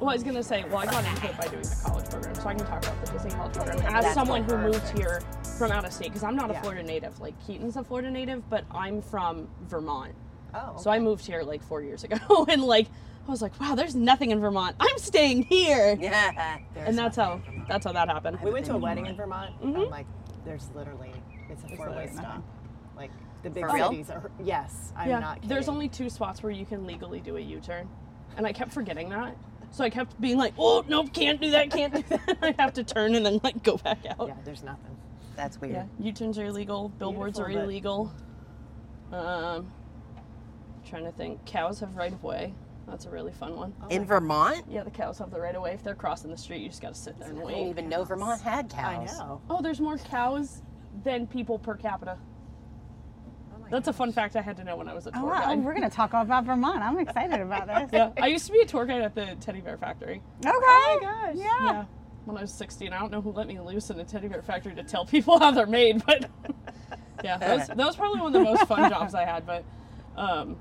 Well, I was gonna say, well, I got into it by doing the college program, so I can talk about the Disney college program as That's someone who moved perfect. here from out of state because I'm not a Yeah. Florida native. Like Keaton's a Florida native, but I'm from Vermont. Oh. So I moved here like four years ago, and like I was like, wow, there's nothing in Vermont. I'm staying here, Yeah. and that's how that's how that happened. We went to a wedding in Vermont. Mhm. I'm like, there's literally, it's a four way literally stop. nothing. Like, the big For real? cities are, yes, I'm yeah, not kidding. there's only two spots where you can legally do a U-turn, and I kept forgetting that. So I kept being like, oh nope, can't do that, can't do that. I have to turn and then like go back out. Yeah, there's nothing. That's weird. Yeah, U-turns are illegal. Billboards are Beautiful, but- illegal. Um, trying to think. Cows have right of way. That's a really fun one. In Vermont? Yeah, the cows have the right of way. If they're crossing the street, you just gotta sit there and I didn't wait. even know Vermont had cows. I know. Oh, there's more cows than people per capita. Oh That's a fun fact I had to know when I was a Oh, tour wow. guide. We're going to talk all about Vermont. I'm excited about this. yeah, I used to be a tour guide at the teddy bear factory. Okay. Oh my gosh. Yeah. Yeah, when I was 16. I don't know who let me loose in the teddy bear factory to tell people how they're made, but yeah, that was, that was probably one of the most fun jobs I had. But um,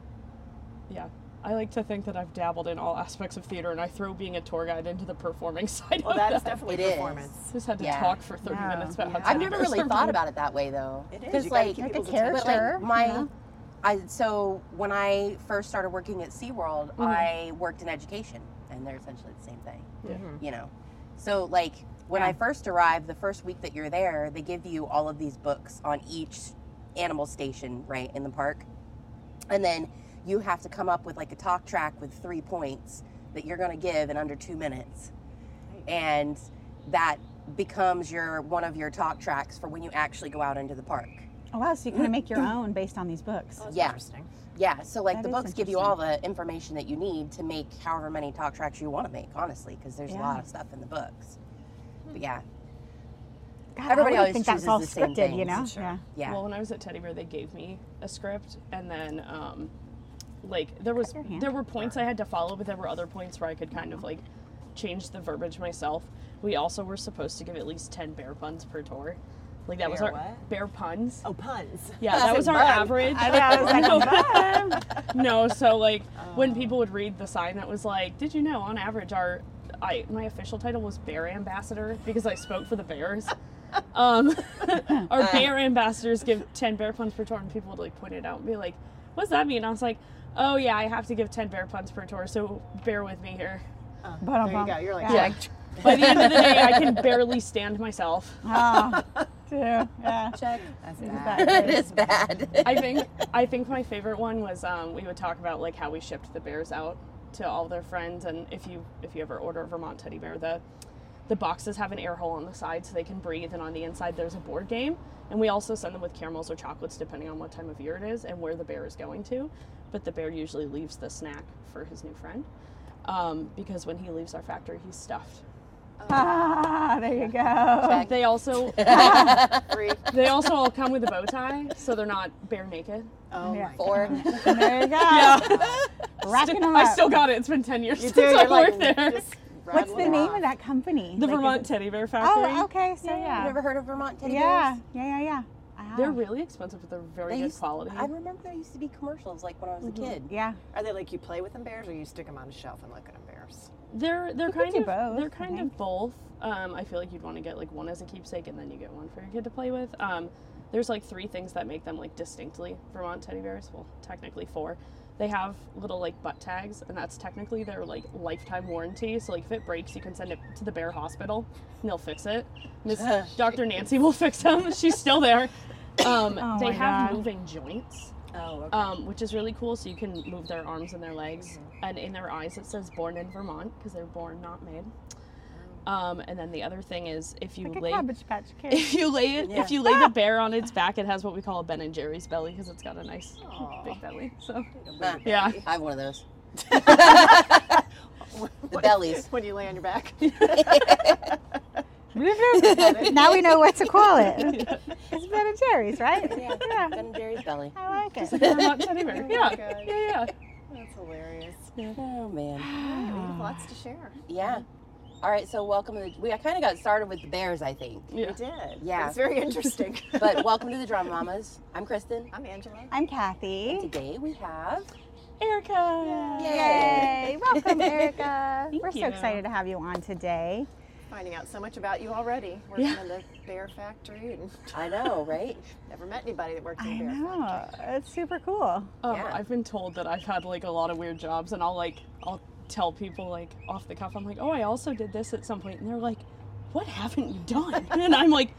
yeah, I like to think that I've dabbled in all aspects of theater, and I throw being a tour guide into the performing side Well, of that is definitely It is. performance. Just had to Yeah. talk for 30 Yeah. minutes about how Yeah. I've never really are thought about it that way though. It is. Because like, keep Like a people's attention. but character. like my, you? I so when I first started working at SeaWorld, Mm-hmm. I worked in education, and they're essentially the same thing. Yeah. You know, so like when I first arrived, the first week that you're there, they give you all of these books on each animal station, right in the park, and then you have to come up with like a talk track with three points that you're going to give in under two minutes, and that becomes your one of your talk tracks for when you actually go out into the park. Oh, wow. So you kind of make your own based on these books. Oh, that's Yeah. interesting. Yeah, so like That the books give you all the information that you need to make however many talk tracks you want to make, honestly, because there's a lot of stuff in the books. But yeah, God, Everybody I always think that's all the same scripted, you things. know? Yeah. yeah. Well, when I was at Teddy Bear, they gave me a script, and then um, like there was there were points I had to follow, but there were other points where I could kind of like change the verbiage myself. We also were supposed to give at least ten bear puns per tour. Like that was Bear our what? bear puns. Oh, puns. Yeah, that was our Bun. average. I know. I was like, "Bun." no, so like when people would read the sign that was like, "Did you know on average our I my official title was bear ambassador because I spoke for the bears." Um, our bear ambassadors give 10 bear puns per tour and people would like point it out and be like, "What does that mean?" I was like, "Oh yeah, I have to give 10 bear puns per tour, so bear with me here." Oh, But, there you go. You're like, yeah. check. By the end of the day, I can barely stand myself. Oh, too. Yeah. Check. That's Is bad. that it is bad. I think I think my favorite one was um, we would talk about like how we shipped the bears out to all their friends, and if you if you ever order a Vermont teddy bear, the the boxes have an air hole on the side so they can breathe, and on the inside there's a board game. And we also send them with caramels or chocolates depending on what time of year it is and where the bear is going to. But the bear usually leaves the snack for his new friend um, because when he leaves our factory, he's stuffed. Ah, there you go. They also they also all come with a bow tie, so they're not bare naked. Oh Yeah. my Four. There you go. Yeah. Racking them I still got it. It's been 10 years You since. I You're like, worked there. What's the rattling name of that company? The Like, Vermont Teddy Bear Factory. Oh, okay. So You've yeah. never heard of Vermont teddy Yeah. bears? Yeah, yeah, yeah. I have. They're really expensive, but they're very They good used- quality. I remember there used to be commercials like when I was a kid. Yeah. Are they like you play with them bears, or you stick them on a shelf and look at them bears? They're they're You kind of both, they're kind of both. Um, I feel like you'd want to get like one as a keepsake, and then you get one for your kid to play with. Um, there's like three things that make them like distinctly Vermont teddy bears. Well, technically four. They have little like butt tags, and that's technically their like lifetime warranty. So like if it breaks, you can send it to the bear hospital, and they'll fix it. Miss Dr. Nancy will fix them. She's still there. Um, Oh they have God. moving joints. Oh, okay. um, which is really cool. So you can move their arms and their legs, and in their eyes it says "Born in Vermont" because they're born, not made. Um, and then the other thing is if you Like lay Cabbage Patch Kid. if you lay it Yeah. if you lay the bear on its back, it has what we call a Ben and Jerry's belly because it's got a nice Aw. big belly. So Huh. yeah, I have one of those. the bellies. when you lay on your back. Mm-hmm. now we know what to call it. It's Ben and Jerry's, right? Yeah. Yeah. Ben and Jerry's belly. I like it. Vermont teddy bear. Oh Yeah, yeah, yeah. That's hilarious. Oh man. Yeah, we have lots to share. Yeah. All right. So welcome to the. We kind of got started with the bears, I think. yeah. We did. Yeah. It's very interesting. But welcome to the Drama Mamas. I'm Kristen. I'm Angela. I'm Kathy. Today we have. Ericka. Yay! Welcome, Ericka. Thank We're so excited to have you on today. Finding out so much about you already. Working Yeah. in the bear factory and I know, right? never met anybody that worked in I a bear know. It's super cool. Oh, Yeah. I've been told that I've had like a lot of weird jobs, and I'll like I'll tell people like off the cuff. I'm like, oh, I also did this at some point, and they're like, what haven't you done? And I'm like,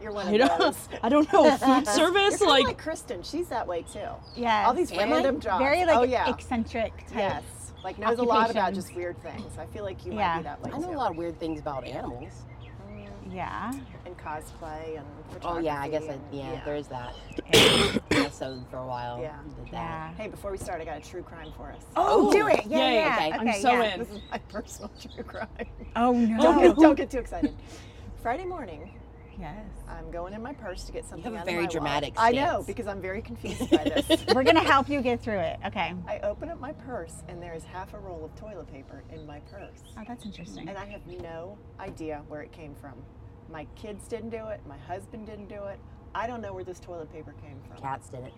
You're one I of don't, those. I don't know, food service, You're like, like, Kristen. She's that way too. Yeah. All these Am I? random jobs. very like oh yeah. eccentric type. yes. Like knows a lot about just weird things. I feel like you Yeah. might be that way I know too. a lot of weird things about animals. Yeah. And cosplay and Oh yeah, I guess I, and- yeah, there is that. I sewed for a while. Yeah. Did that. Yeah. Hey, before we start, I got a true crime for us. Oh, Oh, do it. Yeah, yay, yeah. okay. I'm so yeah. in. This is my personal true crime. Oh no. Don't, get, don't get too excited. Friday morning, Yes. I'm going in my purse to get something You have a very dramatic wallet. I know because I'm very confused by this. We're gonna help you get through it. Okay. I open up my purse and there is half a roll of toilet paper in my purse. Oh, that's interesting. And I have no idea where it came from. My kids didn't do it. My husband didn't do it. I don't know where this toilet paper came from. Cats did it.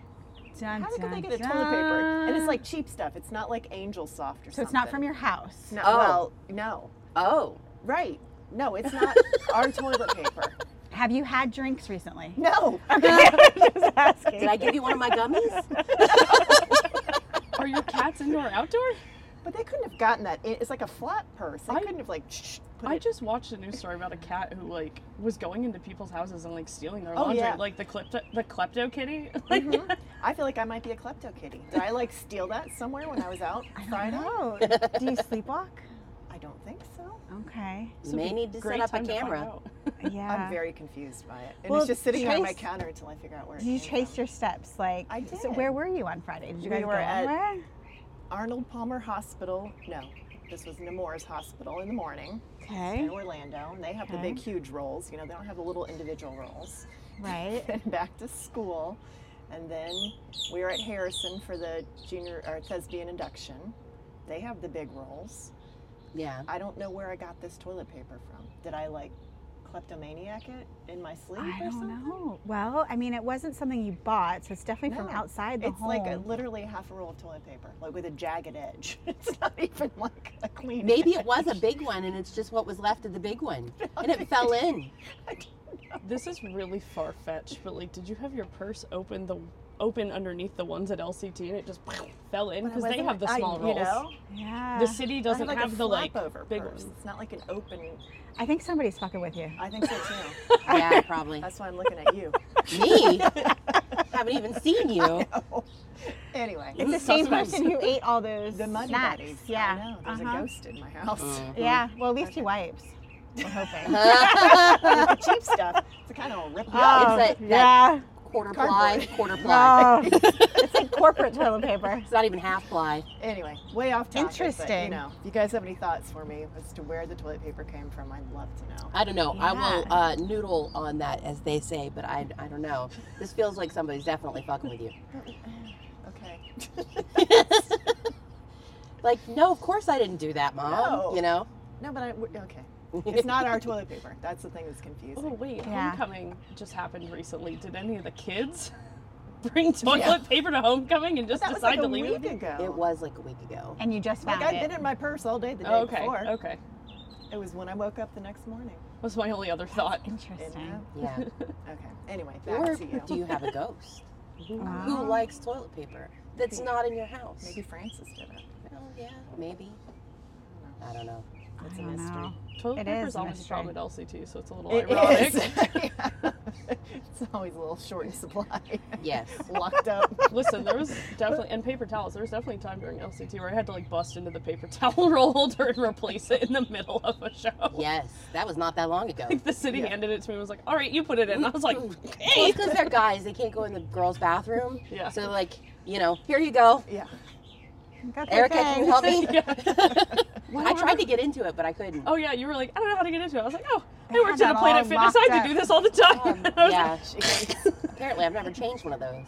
Dun, How could they dun, get a toilet paper? And it's like cheap stuff. It's not like Angel Soft or So something. it's not from your house. No, Oh. Well, no. Oh, Right. No, it's not our toilet paper. Have you had drinks recently? No. Okay. Just asking. did I give you one of my gummies? are your cats indoor or outdoor? But they couldn't have gotten that. It's like a flat purse. They I- couldn't have like. Shh, put it. I it- just watched a news story about a cat who like was going into people's houses and like stealing their laundry, Oh, laundry, yeah. like the klepto, the klepto kitty. Like, Mhm. I feel like I might be a klepto kitty. Did I like steal that somewhere when I was out I don't Friday? know. Do you sleepwalk? I don't think so. Okay. You may need to set up a time to find camera. Yeah. I'm very confused by it. And Well, it's just sitting on my counter until I figure out where it Did you came trace from. your steps? Like, I So where were you on Friday? Did you We guys were go at- anywhere? Arnold Palmer Hospital. No, this was Nemours Hospital in the morning Okay. in Orlando. And they have the big, huge rolls. You know, they don't have the little individual rolls. Right. and back to school. And then we were at Harrison for the junior or thespian induction. They have the big rolls. Yeah. I don't know where I got this toilet paper from. Did I like kleptomaniac it in my sleep I or don't something? know. Well, I mean, it wasn't something you bought, so it's definitely from outside the It's home. like a, literally half a roll of toilet paper, like with a jagged edge. It's not even like a clean. Maybe it was a big one and it's just what was left of the big one. And it fell in. I don't know. This is really far fetched, but like, did you have your purse open the open underneath the ones at LCT and it just fell in because they have the I- small you rolls. know, yeah. The city doesn't like have the like over big purse. ones. It's not like an open. I think somebody's fucking with you. I think so too. Yeah, probably. That's why I'm looking at you. Me? Haven't even seen you. Anyway, It's the same person who ate all those the muddy snacks. buddies. Yeah. I know. There's uh-huh. a ghost in my house. Mm. Yeah. Well, at least he wipes. We're hoping. the cheap stuff. It's a kind of a rip you Oh. off. that- that- yeah. Quarter Cardboard. ply, quarter ply. Oh, it's like corporate toilet paper. It's not even half ply. Anyway, way off topic. Interesting. But, you Interesting. know, if you guys have any thoughts for me as to where the toilet paper came from, I'd love to know. I don't know. I will uh, noodle on that, as they say, but I, I don't know. This feels like somebody's definitely fucking with you. Okay. Like, no, of course I didn't do that, mom. No. You know? no, but I. Okay. It's not our toilet paper. That's the thing that's confusing. Oh wait, Yeah. homecoming just happened recently. Did any of the kids bring toilet Yeah. paper to homecoming and just that decide like to leave week it? with you? ago. It was like a week ago. And you just Like it. I've it. been in my purse all day the day Oh, okay, before. okay. It was when I woke up the next morning. Was my only other thought. Interesting. Yeah. Okay. Anyway, back or to you. do you have a ghost? Wow. Who likes toilet paper that's not in your house? Maybe Francis did it. Well, yeah, maybe. I don't know. It's I a don't mystery. know. Toilet It paper is is a always a problem at LCT, so it's a little It ironic. is. Yeah. it's always a little short in supply. Yes. Locked up. Listen, there was definitely and paper towels. There was definitely time during LCT where I had to like bust into the paper towel roll holder and replace it in the middle of a show. Yes. That was not that long ago. Like the city Yeah. handed it to me and was like, "All right, you put it in." I was like, Well, "Okay." because they're guys, they can't go in the girls' bathroom. Yeah. So, like, you know, here you go. Yeah. That's Ericka, okay. can you help me? Yeah. I tried to get into it, but I couldn't. Oh yeah, you were like, "I don't know how to get into it." I was like, "Oh, They I worked at a Planet all Fitness. I locked had to do this all the time." Um, yeah. like, Apparently, I've never changed one of those.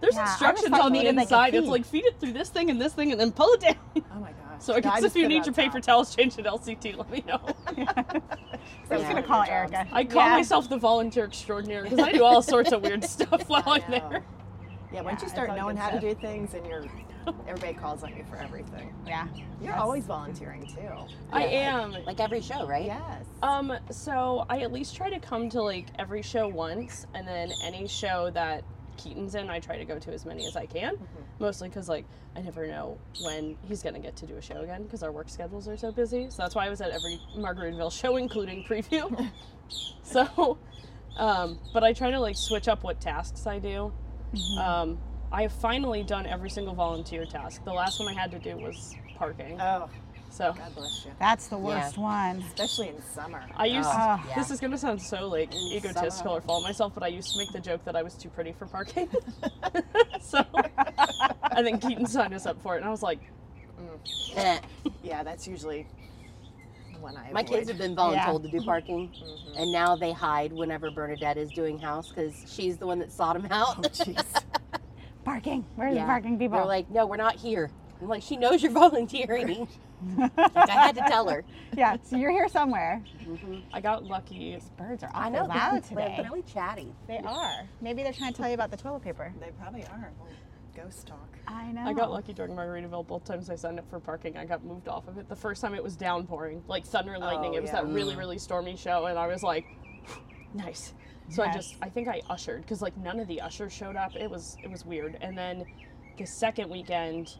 There's Yeah, instructions on the needed, like, a inside. it's like feed it through this thing and this thing, and then pull it down. Oh my gosh. So I guess just if you need on your paper towels changed at LCT, let me know. I was Yeah. gonna call Ericka. I call Yeah. myself the volunteer extraordinaire because I do all sorts of weird stuff while I I'm there. Yeah, once Yeah, you start knowing good how to do things and you're Everybody calls on you for everything. Yeah. You're Yes. always volunteering too. I Yeah. am. Like every show, right? Yes. Um, so I at least try to come to like every show once, and then any show that Keaton's in, I try to go to as many as I can. Mostly because like I never know when he's gonna get to do a show again because our work schedules are so busy. So that's why I was at every Margaritaville show, including preview. so, um, but I try to like switch up what tasks I do. Um, I have finally done every single volunteer task. The last one I had to do was parking. Oh, So God bless you. That's the worst one. Especially in summer. I used. Oh. Yeah. This is gonna sound so like egotistical summer. or full of myself, but I used to make the joke that I was too pretty for parking. so I think Keaton signed us up for it, and I was like, Eh. Yeah, that's usually when I. My avoid. kids have been Yeah. to do parking, Mhm. and now they hide whenever Bernadette is doing house because she's the one that sought them out. Oh, jeez. Parking. Where's Yeah. the parking people? They're like, no, we're not here. I'm like, she knows you're volunteering. like, I had to tell her. yeah. So you're here somewhere. Mhm. I got lucky. These birds are I know loud they're, today. they're really chatty. They are. Maybe they're trying to tell you about the toilet paper. they probably are. Well, ghost talk. I know. I got lucky during Margaritaville. Both times I signed up for parking, I got moved off of it. The first time it was downpouring, like thunder and lightning. Oh, it was yeah. that really really stormy show, and I was like, nice. So I just I think I ushered because like none of the ushers showed up. It was it was weird. And then the second weekend,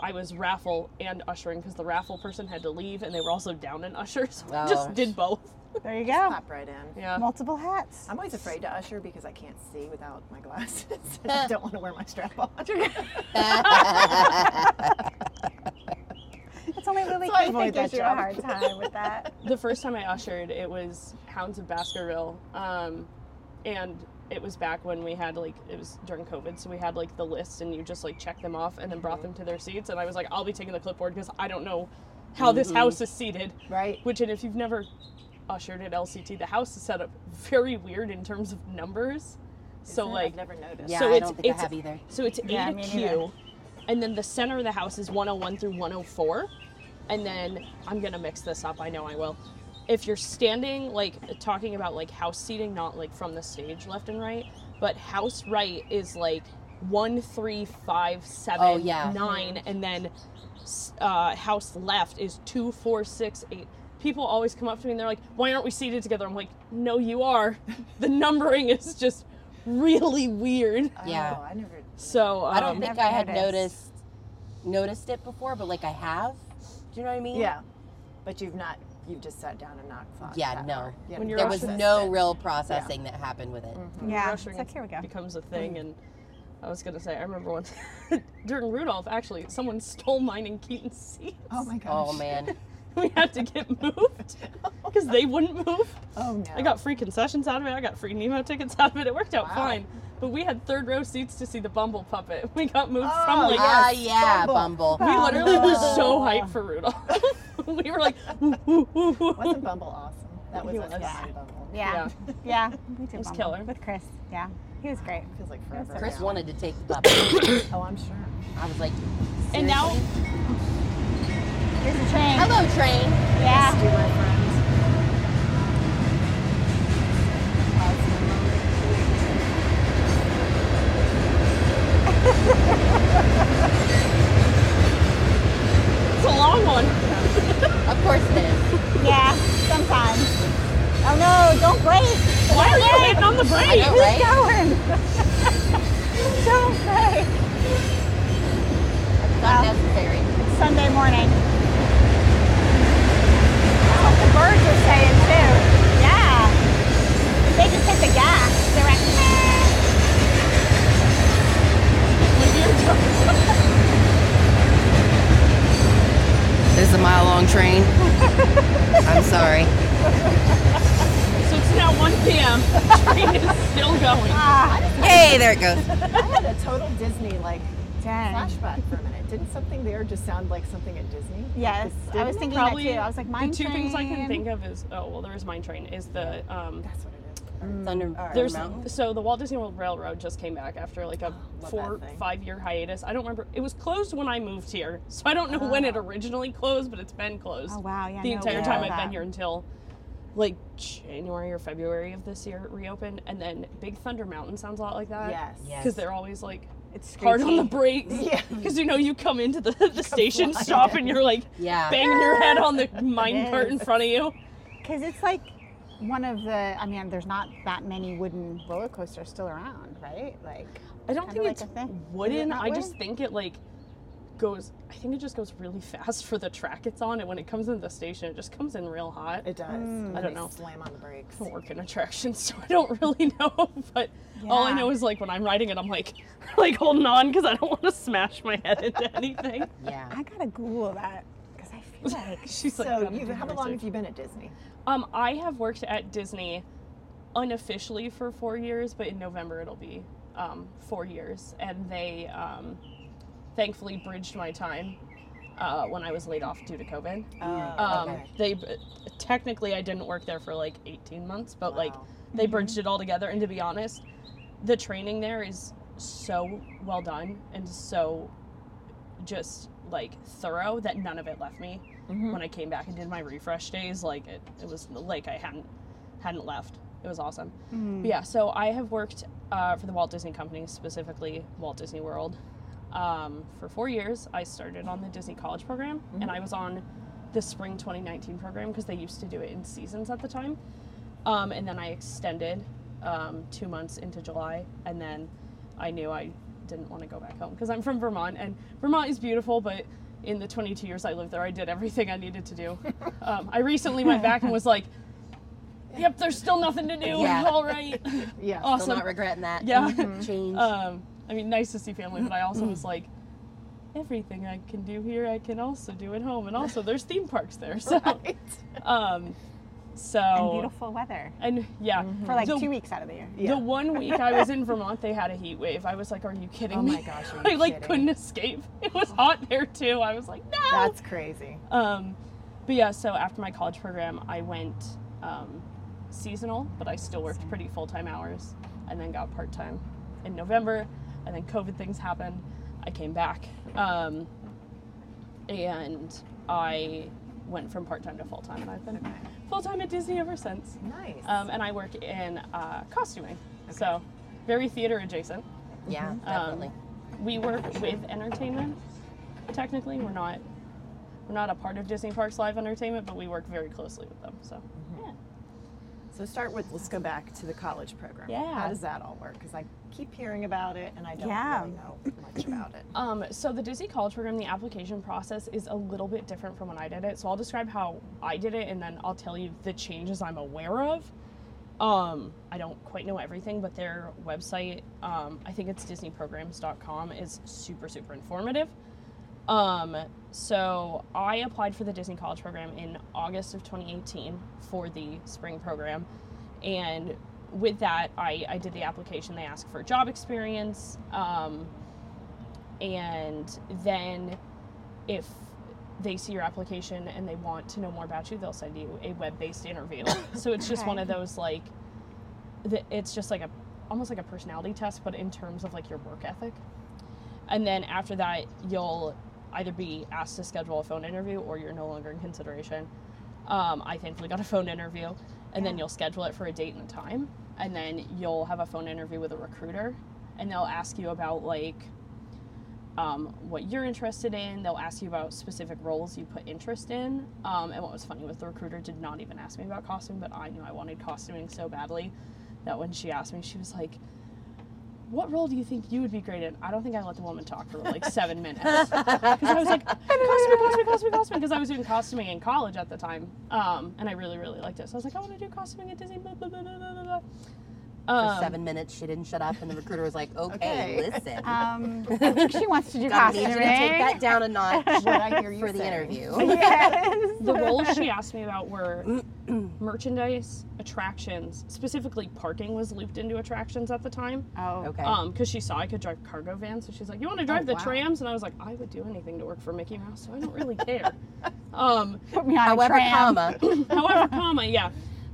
I was raffle and ushering because the raffle person had to leave, and they were also down an usher. So I Oh. just did both. There you go. Pop right in. Yeah. Multiple hats. I'm always afraid to usher because I can't see without my glasses. I don't want to wear my strap on. It's only Lily So I avoid that that gives you a hard time with that. the first time I ushered, it was Hounds of Baskerville, um, and it was back when we had like it was during COVID, so we had like the list, and you just like check them off and then brought mhm. them to their seats. And I was like, I'll be taking the clipboard because I don't know how this mhm. house is seated. right. Which, and if you've never ushered at LCT, the house is set up very weird in terms of numbers. So Isn't it? like I've never noticed. yeah, So I it's- don't think I have either. so it's A Yeah, to me Q, neither. and then the center of the house is 101 through 104, and then I'm gonna mix this up. I know I will. If you're standing, like talking about like house seating, not like from the stage left and right, but house right is like one, three, five, seven, Oh, yeah. nine, and then uh, house left is two, four, six, eight. People always come up to me and they're like, "Why aren't we seated together?" I'm like, "No, you are. the numbering is just really weird." Yeah. Oh, I never. So I don't um, think I had noticed. noticed noticed it before, but like I have. Do you know what I mean? Yeah. But you've not. You've just sat down and not thought. Yeah, no. hard. You When you're There was no it. real processing that happened with it. Mm-hmm. when Yeah, it's rushing, like, here we go. becomes a thing. And I was gonna say, I remember once during Rudolph, actually, someone stole mine and Keaton's seats. Oh my oh, gosh. Oh man. we had to get moved because they wouldn't move. Oh no. I got free concessions out of it. I got free Nemo tickets out of it. It worked out Wow. fine. But we had third row seats to see the Bumble puppet. We got moved Oh, from like. Ah, yes, yeah, Bumble. Bumble. We literally were so hyped for Rudolph. we were like, "Woo, woo, woo, woo." Wasn't Bumble awesome? That was He a was. fun Bumble. Yeah. Yeah. We did was Bumble killer. With Chris. Yeah. He was great. Feels like forever. Chris now. wanted to take the puppy. Oh, I'm sure. I was like, And now, "Seriously?" Here's the train. hello, train. Yeah. Sound like something at Disney? Yes, I was thinking Probably that too. I was like, mine the two things I can think of is oh well, there is Mine Train. Is the um, That's what it is. Thunder, All right. there's Mountain. so the Walt Disney World Railroad just came back after like a Love four that thing. five year hiatus. I don't remember. It was closed when I moved here, so I don't know when it Oh. originally closed, but it's been closed Oh wow, yeah. the no, entire we time know I've been here until like January or February of this year it reopened, and then Big Thunder Mountain sounds a lot like that. Yes. Yes. because they're always like It's hard on the brakes. Yeah. Because you know you come into the, the station stop and you're like Yeah. banging your head on the mine cart in front of you. Because it's like one of the, I mean, there's not that many wooden roller coasters still around, right? Like, I don't think like it's a thing. It wooden. I just think it like goes. I think it just goes really fast for the track it's on, and when it comes into the station, it just comes in real hot. It does. Mm. I don't know. Slam on the brakes. I work in attractions, so I don't really know. But all I know is like when I'm riding it, I'm like, like holding on because I don't want to smash my head into anything. Yeah. I gotta Google that because I feel like She's like, So, "Gotta you, do how long have you been at Disney? Um, I have worked at Disney unofficially for four years, but in November it'll be um, four years. And they um, thankfully bridged my time uh, when I was laid off due to COVID. Oh, Um, okay. They technically I didn't work there for like 18 months, but like they bridged it all together. And to be honest, the training there is so well done and so just like thorough that none of it left me Mhm. when I came back and did my refresh days. Like it, it was like I hadn't hadn't left. It was awesome. Mm. Yeah, so I have worked uh, for the Walt Disney Company, specifically Walt Disney World, um, for four years. I started on the Disney College program, and I was on the Spring 2019 program because they used to do it in seasons at the time. Um, and then I extended um, two months into July, and then I knew I didn't want to go back home because I'm from Vermont, and Vermont is beautiful, but in the 22 years I lived there, I did everything I needed to do. um, I recently went back and was like, "Yep, there's still nothing to do. Yeah. All right, Yeah. Still awesome." not regretting that. Yeah. Change. Um, I mean, nice to see family, but I also was like, everything I can do here, I can also do at home, and also there's theme parks there. So, Right. um, so and beautiful weather and yeah, for like the, two weeks out of the year. Yeah. the one week I was in Vermont, they had a heat wave. I was like, "Are you kidding Oh me?" my gosh, are I you like kidding? couldn't escape. It was hot there too. I was like, "No." That's crazy. Um, but yeah, so after my college program, I went um, seasonal, but I still worked pretty full time hours, and then got part time in November, and then COVID things happened. I came back, um, and I went from part time to full time, and I've been full time at Disney ever since. Nice. Um, and I work in uh, costuming, so very theater adjacent. yeah, Um, definitely. we work with entertainment. Technically, we're not we're not a part of Disney Parks Live Entertainment, but we work very closely with them. So yeah, so start with, let's go back to the college program. Yeah. How does that all work? Because I keep hearing about it and I don't Yeah. really know much about it. um, so the Disney College Program, the application process is a little bit different from when I did it. So I'll describe how I did it, and then I'll tell you the changes I'm aware of. Um, I don't quite know everything, but their website, um, I think it's DisneyPrograms.com, is super super informative. Um, so I applied for the Disney College Program in August of 2018 for the spring program, and with that, I, I did the application. They ask for job experience, um, and then if they see your application and they want to know more about you, they'll send you a web-based interview. so it's just Okay. one of those like, the, it's just like a almost like a personality test, but in terms of like your work ethic. And then after that, you'll either be asked to schedule a phone interview or you're no longer in consideration. Um, I thankfully got a phone interview, and then you'll schedule it for a date and a time, and then you'll have a phone interview with a recruiter, and they'll ask you about like um, what you're interested in. They'll ask you about specific roles you put interest in. Um, and what was funny was the recruiter did not even ask me about costume, but I knew I wanted costuming so badly that when she asked me, she was like, "What role do you think you would be great in?" I don't think I let the woman talk for like seven minutes because I was like, costume, costume, costume, costume, because I was doing costuming in college at the time, um, and I really, really liked it. So I was like, "I want to do costuming at Disney." Blah, blah, blah, blah, blah, blah. For Um, seven minutes, she didn't shut up, and the recruiter was like, "Okay, Okay. listen, Um, I think she wants to do I need you to take that down a notch What I hear you for the say. interview." yes. the roles she asked me about were merchandise, attractions. Specifically, parking was looped into attractions at the time. Oh, Okay. Um, because she saw I could drive cargo vans, so she's like, "You want to drive the wow. trams?" And I was like, "I would do anything to work for Mickey Mouse, so I don't really care." um, put me on However, a tram. comma, however, comma, yeah.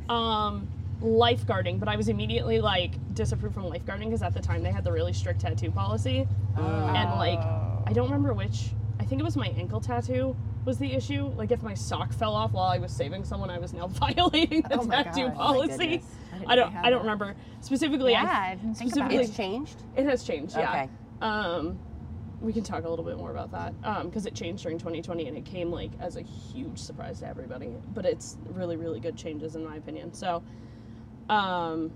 Um, lifeguarding, but I was immediately like disapproved from lifeguarding because at the time they had the really strict tattoo policy, and like I don't remember which. I think it was my ankle tattoo was the issue. Like if my sock fell off while I was saving someone, I was now violating the Oh tattoo gosh. Oh policy. goodness. didn't I don't. I don't had remember specifically. Yeah, I, I didn't think about specifically- it's changed. it has changed. Yeah. Okay. Um, we can talk a little bit more about that because it changed during 2020 and it came like as a huge surprise to everybody. But it's really, really good changes in my opinion. So, um,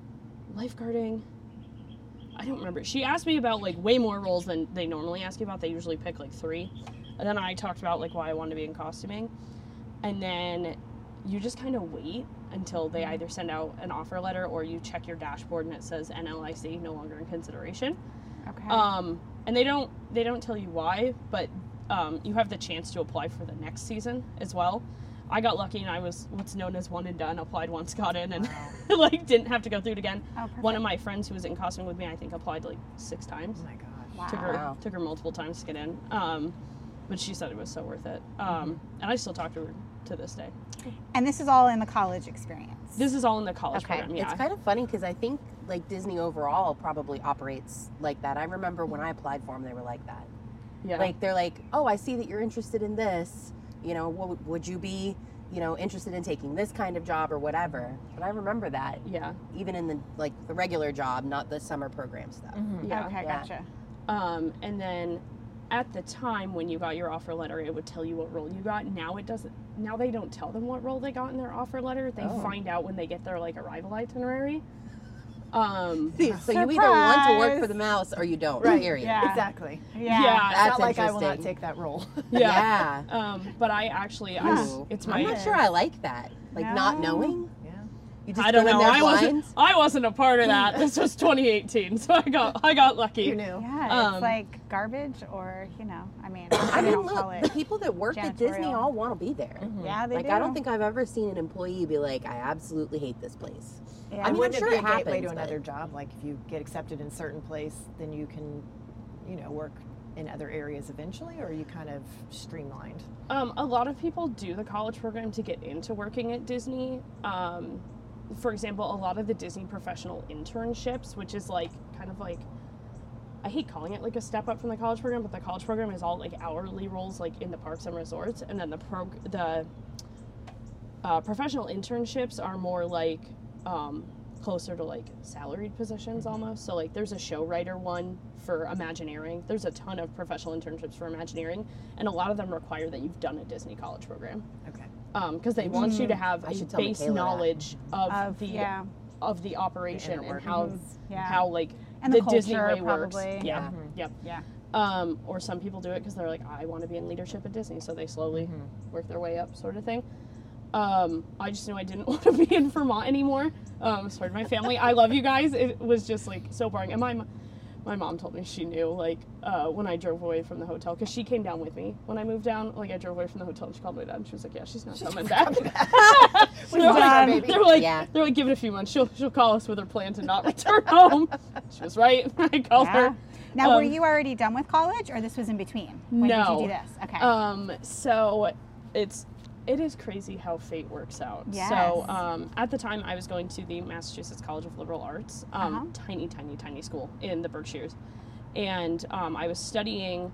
lifeguarding. I don't remember. She asked me about like way more roles than they normally ask you about. They usually pick like three, and then I talked about like why I wanted to be in costuming, and then you just kind of wait until they either send out an offer letter or you check your dashboard and it says NLIC no longer in consideration. Okay. Um, and they don't they don't tell you why, but um, you have the chance to apply for the next season as well. I got lucky and I was what's known as one and done. Applied once, got in, and like didn't have to go through it again. Oh, One of my friends who was in costume with me, I think, applied like six times. Oh my gosh. wow. Took her Wow. took her multiple times to get in. Um, but she said it was so worth it. Um, and I still talk to her to this day. And this is all in the college experience. This is all in the college Okay. program. Yeah. It's kind of funny because I think like Disney overall probably operates like that. I remember when I applied for them, they were like that. yeah. Like they're like, oh, I see that you're interested in this. You know, what, would you be, you know, interested in taking this kind of job or whatever? And I remember that yeah. even in the like the regular job, not the summer program stuff. Mhm. Yeah. Okay, Yeah. gotcha. Um, and then at the time when you got your offer letter, it would tell you what role you got. Now it doesn't. Now they don't tell them what role they got in their offer letter. They Oh. find out when they get their like arrival itinerary. Um, So you either want to work for the mouse or you don't. Right. Period. Yeah. Exactly. Yeah. Yeah. It's That's not like I will not take that role. yeah. Yeah. Um, but I actually, I, s- Ooh. it's I'm not sure I like that. Like not No. knowing. Yeah. You just I don't know. I blind. wasn't. I wasn't a part of that. This was 2018, so I got. I got lucky. You knew. Yeah, Um, it's like garbage or, you know, I mean, I mean, look, the people that work at Disney all want to be there. Mhm. Yeah, they Like do. I don't think I've ever seen an employee be like, I absolutely hate this place. Yeah. I mean, I'm wouldn't sure it be it a gateway happens, to but- another job? Like if you get accepted in a certain place, then you can, you know, work in other areas eventually, or are you kind of streamlined? Um, a lot of people do the college program to get into working at Disney. Um, for example, a lot of the Disney professional internships, which is like kind of like, I hate calling it like a step up from the college program, but the college program is all like hourly roles, like in the parks and resorts, and then the pro the uh, professional internships are more like um, closer to like salaried positions almost. So like there's a show writer one for Imagineering. There's a ton of professional internships for Imagineering, and a lot of them require that you've done a Disney college program Okay. Because they want you to have I a base Michaela knowledge of, Of, the yeah. of the operation inner and how. Yeah. how like And the, the Disney culture, way works. probably. Yeah. Mhm. Yep. Yeah. Um, or some people do it because they're like, I want to be in leadership at Disney, so they slowly Mhm. work their way up, sort of thing. Um, I just knew I didn't want to be in Vermont anymore. Um, sorry, my family. I love you guys. It was just like so boring. And my m- my mom told me she knew like uh, when I drove away from the hotel because she came down with me when I moved down. Like I drove away from the hotel and she called my dad and she was like, "Yeah, she's not coming back." So they're, like, they're like, Yeah. they're like, give it a few months. She'll she'll call us with her plan to not return home. She was right. I called Yeah. her. Now, were Um, you already done with college, or this was in between? When did No. you do this? Okay. Um, so it's it is crazy how fate works out. So um, at the time, I was going to the Massachusetts College of Liberal Arts, um, Uh-huh. tiny, tiny, tiny school in the Berkshires, and um, I was studying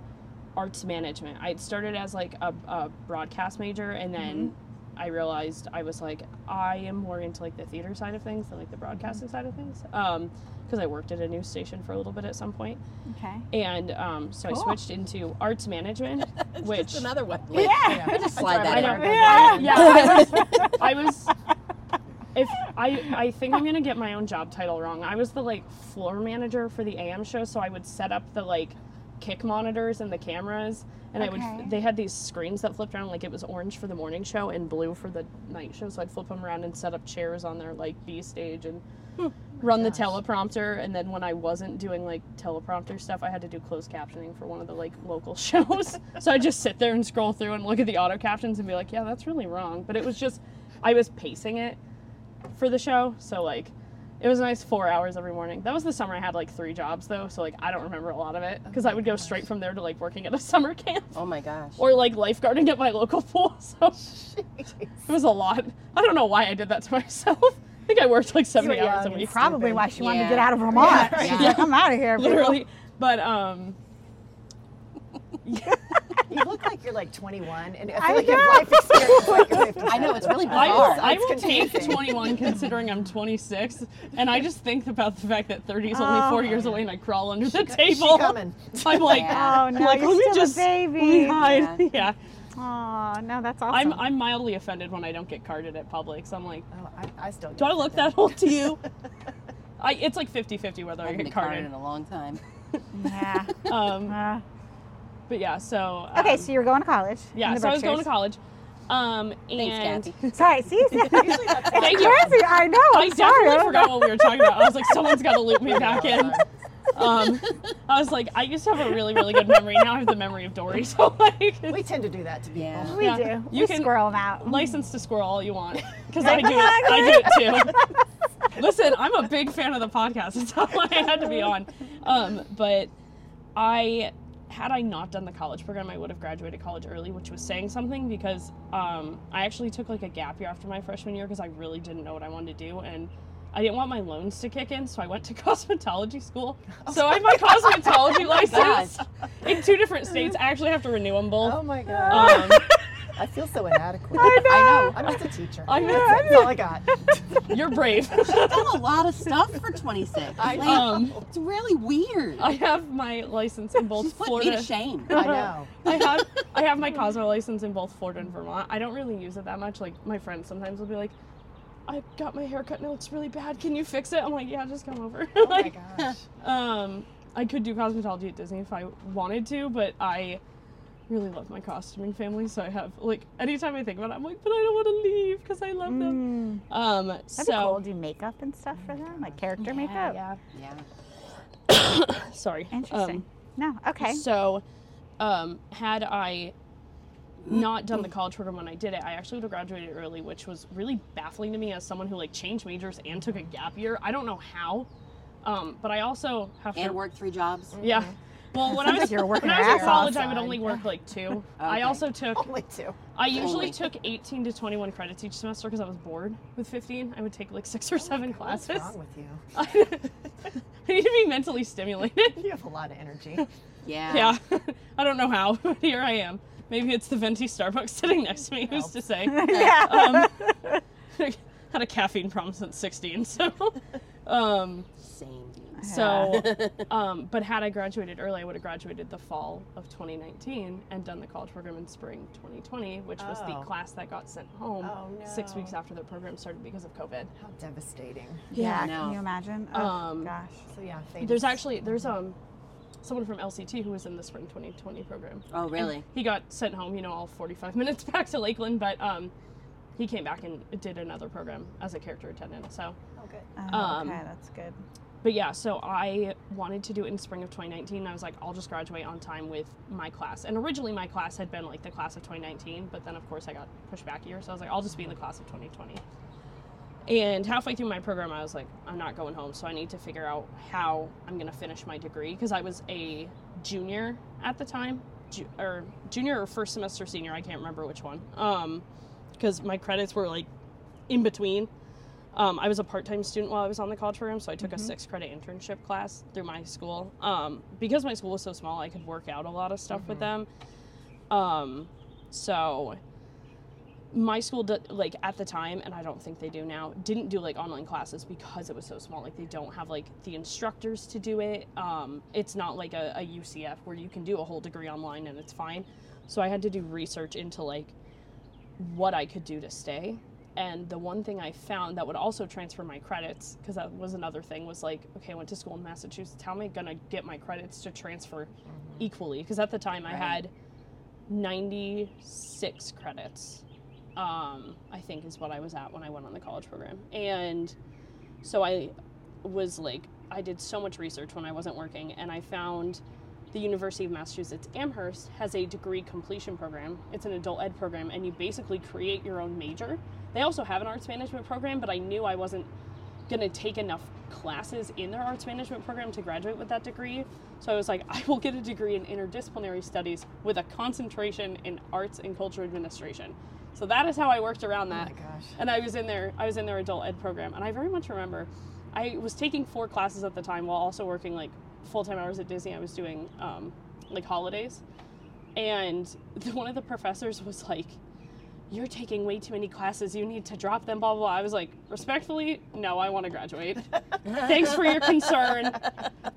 arts management. I started as like a, a broadcast major, and then I realized I was like, I am more into like the theater side of things than like the broadcasting side of things. Um, because I worked at a news station for a little bit at some point, okay. and um, so Cool. I switched into arts management, which another one. Yeah. I just slide that I know. Yeah. yeah, I was, I was. If I, I think I'm gonna get my own job title wrong. I was the like floor manager for the AM show, so I would set up the like kick monitors and the cameras, and I would. They had these screens that flipped around, like it was orange for the morning show and blue for the night show. So I'd flip them around and set up chairs on their like B stage and hmm. run the teleprompter. And then when I wasn't doing like teleprompter stuff, I had to do closed captioning for one of the like local shows. so I just sit there and scroll through and look at the auto captions and be like, yeah, that's really wrong. But it was just, I was pacing it for the show. So like, it was a nice four hours every morning. That was the summer I had like three jobs though, so like I don't remember a lot of it because I would go straight from there to like working at a summer camp Oh my gosh. or like lifeguarding at my local pool. So it was a lot. I don't know why I did that to myself. I think I worked like 70 hours a week. Probably Stupid. why she wanted to get out of Vermont. Yeah, She's right. like, I'm out of here. people." literally. But um You look like you're like 21, and I I feel like you know. have life experience like you're 57. I know it's really I, bizarre. will, I It's will take 21 considering I'm 26, and I just think about the fact that 30 is only Oh. four years away and I crawl under the She table. coming. I'm like, Yeah. Oh no, like you're let me still just a baby. let me hide. Yeah. Yeah. Oh no, that's awesome. I'm I'm mildly offended when I don't get carded at Publix. I'm like, Oh, I, I still. do I look that old to you? I, it's like 50-50 whether I I get carded carded. in a long time. yeah. Um, Uh, but yeah, so okay, um, so you're going to college. yeah, so I was going to college. Um, Thanks, and Kathy. Sorry, see, Thank you. crazy. I know. I I'm sorry. definitely forgot what we were talking about. I was like, someone's got to loop me back in. Um, I was like, I used to have a really, really good memory. Now I have the memory of Dory. So like, We tend to do that to people. Yeah. We Yeah. do. You we can- squirrel them out. license to squirrel all you want because I do it. I do it too. Listen, I'm a big fan of the podcast. That's how I had to be on. Um, but I had I not done the college program, I would have graduated college early, which was saying something because um, I actually took like a gap year after my freshman year because I really didn't know what I wanted to do and. I didn't want my loans to kick in, so I went to cosmetology school. So I have my cosmetology license in two different states. I actually have to renew them both. Oh my god. Um, I feel so inadequate. I know. I'm just a teacher. I know. That's all I got. you're brave. She's done a lot of stuff for 26. I Like, Um, it's really weird. I have my license in both She's put me to shame. I know. I have I have my Cosmo license in both Florida and Vermont. I don't really use it that much. Like my friends sometimes will be like, "I got my hair cut and it looks really bad. Can you fix it?" I'm like, "Yeah, just come over." Oh my gosh. um, I could do cosmetology at Disney if I wanted to, but I really love my costuming family, so I have like anytime I think about it, I'm like, "But I don't want to leave because I love them." Mm. Um, That'd so be cool. Do makeup and stuff for them, like character makeup. yeah. Yeah. Sorry. Interesting. Um, no. Okay. So, um, had I not done the college program when I did it, I actually would have graduated early, which was really baffling to me as someone who like changed majors and took a gap year. I don't know how, um, but I also have And to work three jobs. Yeah. Well, when I was like working when I was in college. I would only work like two. I also took Only two. I usually Only. took 18 to 21 credits each semester because I was bored with 15. I would take like six or seven What's classes. wrong with you? I need to be mentally stimulated. You have a lot of energy. Yeah. Yeah, I don't know how, but here I am. Maybe it's the venti Starbucks sitting next to me. Who's to say? yeah. Um, had a caffeine problem since 16, so. Um, Same. Dude. so, um, but had I graduated early, I would have graduated the fall of 2019 and done the college program in spring 2020, which was the Oh. class that got sent home Oh, six no. weeks after the program started because of COVID. How devastating. yeah. I know. Can you imagine? Oh Um, gosh. So yeah, fate There's actually there's um someone from LCT who was in the spring 2020 program. Oh, really? he got sent home, you know, all 45 minutes back to Lakeland, but um, he came back and did another program as a character attendant. So, Oh, good. Oh, um, okay, that's good. But yeah, so I wanted to do it in spring of 2019. And I was like, I'll just graduate on time with my class. And originally, my class had been like the class of 2019, but then of course I got pushed back a year. So I was like, I'll just be in the class of 2020. And halfway through my program, I was like, I'm not going home, so I need to figure out how I'm going to finish my degree because I was a junior at the time, ju- or junior or first semester senior, I can't remember which one. Um, because my credits were like in between. Um, I was a part-time student while I was on the college program, so I took a six-credit internship class through my school. Um, because my school was so small, I could work out a lot of stuff with them. Um, so my school did, like at the time and i don't think they do now didn't do like online classes because it was so small. Like they don't have like the instructors to do it. Um, it's not like a, a ucf where you can do a whole degree online and it's fine. So i had to do research into like what i could do to stay and the one thing i found that would also transfer my credits because that was another thing was like okay i went to school in massachusetts how am i going to get my credits to transfer equally because at the time i had 96 credits um, I think is what I was at when I went on the college program. And so I was like, I did so much research when I wasn't working, and I found the University of Massachusetts Amherst has a degree completion program. It's an adult ed program, and you basically create your own major. They also have an arts management program, but I knew I wasn't going to take enough classes in their arts management program to graduate with that degree. So I was like, I will get a degree in interdisciplinary studies with a concentration in arts and culture administration. So that is how I worked around Oh that. my gosh. And I was in there, I was in their adult ed program, and I very much remember, I was taking four classes at the time while also working like full time hours at Disney. I was doing um, like holidays, and the, one of the professors was like, "You're taking way too many classes. You need to drop them." Blah blah. blah. I was like, respectfully, no, I want to graduate. Thanks for your concern.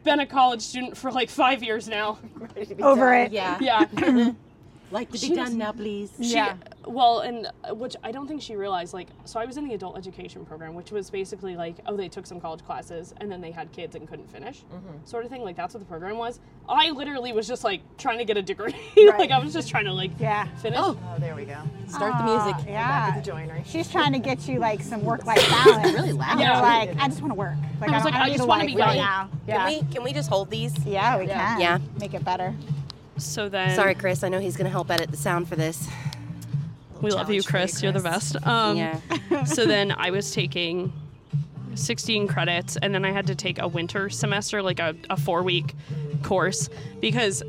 Been a college student for like five years now. Ready to be Over done. it. Yeah. Yeah. Like to She be was- done now, please. She, Yeah. Well, and uh, which I don't think she realized. Like, so I was in the adult education program, which was basically like, oh, they took some college classes and then they had kids and couldn't finish, sort of thing. Like that's what the program was. I literally was just like trying to get a degree. Right. like I was just trying to like Yeah. finish. Oh. Oh, there we go. Start the Aw, music. Back Yeah. at the joinery. She's trying to get you like some work-life balance. Really loud. Yeah. like, I just want to work. Like I was don't- like, don't I just wanna be right right. now. Can Yeah. we can we just hold these? Yeah, we Yeah. can. Yeah. Make it better. So then, Sorry, Chris. I know he's gonna help edit the sound for this. we love you, challenge you, Chris. You're the best. Um, yeah. so then I was taking 16 credits, and then I had to take a winter semester, like a, a four week course, because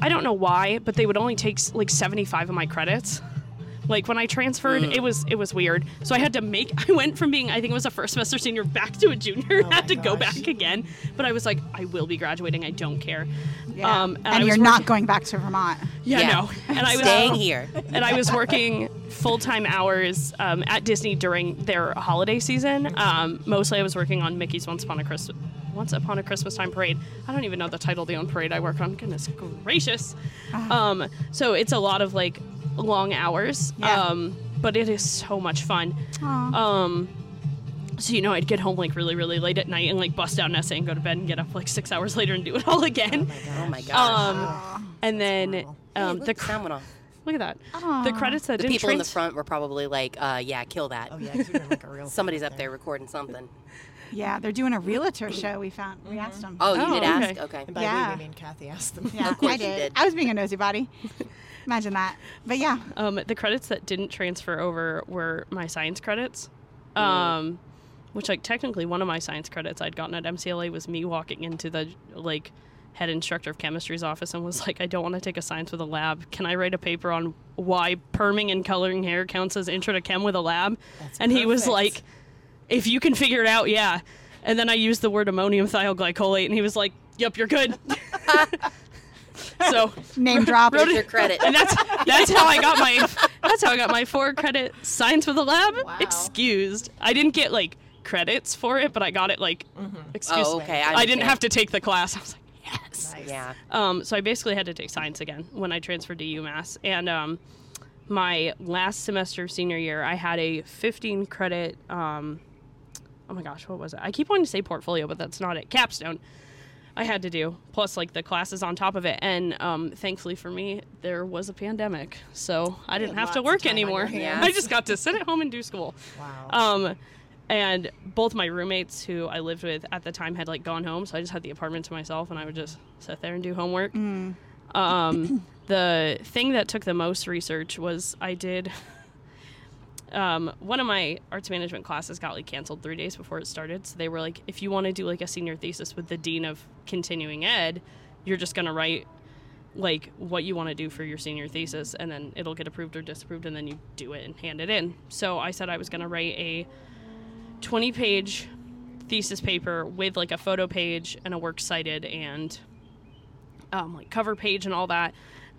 I don't know why, but they would only take like 75 of my credits. Like when I transferred, it was it was weird. So I had to make. I went from being I think it was a first semester senior back to a junior. Oh had my to go back again, but I was like, I will be graduating. I don't care. Yeah. Um, and I was you're working- not going back to Vermont. Yeah, Yeah. no. And I was Staying here. and I was working full time hours um, at Disney during their holiday season. Um, mostly, I was working on Mickey's Once Upon a Christmas. Once Upon a Christmas Time Parade. I don't even know the title of the own parade I work on. Goodness gracious. Um, so it's a lot of like long hours. Yeah. Um, but it is so much fun. Aw. Um, so you know, I'd get home like really, really late at night and like bust out an essay and go to bed and get up like six hours later and do it all again. Oh my gosh. Um, and then horrible. um, Hey, the look, cr- sound went off. look at that. Aw. The credits that The didn't people in the front were probably like, uh, "Yeah, kill that." Oh yeah, 'cause like a real. Somebody's up there recording something. Yeah, they're doing a realtor show. We found. We asked them. Oh, you Oh, did okay. ask? Okay. And by Yeah. we, we mean Kathy asked them. yeah, of course I did. did. I was being a nosy body. Imagine that. But yeah. Um, the credits that didn't transfer over were my science credits. Um, which like technically one of my science credits I'd gotten at MCLA was me walking into the like head instructor of chemistry's office and was like, I don't want to take a science with a lab. Can I write a paper on why perming and coloring hair counts as intro to chem with a lab? That's and he was like, if you can figure it out, yeah. And then I used the word ammonium thioglycolate, and he was like, "Yep, you're good." so Name drop. Wrote Your credit. and that's that's how I got my that's how I got my four credit science with a lab. Wow. Excused. I didn't get like credits for it, but I got it like excuse. Oh, okay. I, I didn't have to take the class. I was like, yes. Nice. Yeah. Um, so I basically had to take science again when I transferred to UMass, and um, my last semester of senior year, I had a 15 credit. Um, oh my gosh, what was it? I keep wanting to say portfolio, but that's not it. Capstone. I had to do plus like the classes on top of it, and um, thankfully for me, there was a pandemic, so I didn't have to work time on your anymore. I just got to sit at home and do school. Wow. Um, and both my roommates who I lived with at the time had like gone home, so I just had the apartment to myself, and I would just sit there and do homework. Um, the thing that took the most research was I did. Um, one of my arts management classes got like canceled three days before it started, so they were like, if you want to do like a senior thesis with the dean of continuing ed, you're just gonna write like what you want to do for your senior thesis and then it'll get approved or disapproved and then you do it and hand it in. So i said i was going to write a 20 page thesis paper with like a photo page and a works cited and um, like cover page and all that.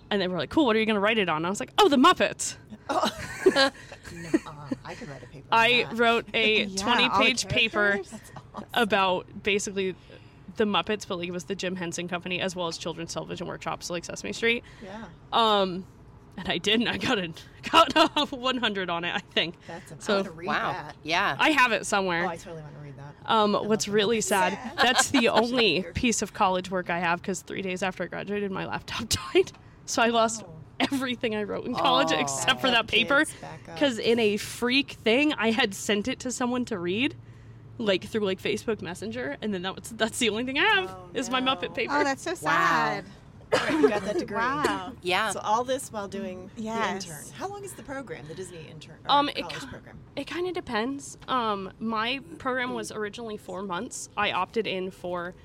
And they were like cool what are you going to write it on? And i was like oh the muppets No, uh, I could write a paper. i that. wrote a Yeah, 20 page paper awesome. about basically the muppets but like it was the jim henson company as well as children's television workshops like sesame street Yeah, Um, and I didn't. I got a got a 100 on it. I think. that's. An, So- I want to read Wow. that. Yeah. I have it somewhere. Oh. I totally want to read that. Um, love what's really Muppets. sad? That's the only piece of college work I have because three days after I graduated, my laptop died, so I lost Oh. Everything I wrote in college Oh. except for that paper. kids, back up. Because in a freak thing, I had sent it to someone to read, like through like Facebook Messenger, and then that was that's the only thing I have Oh, is my. Muppet paper. Oh, that's so sad. Right, you got that degree. Wow. yeah. So all this while doing Yes. the intern. How long is the program? The Disney intern or Um, it college co- program. It kind of depends. Um, my program was originally four months. I opted in for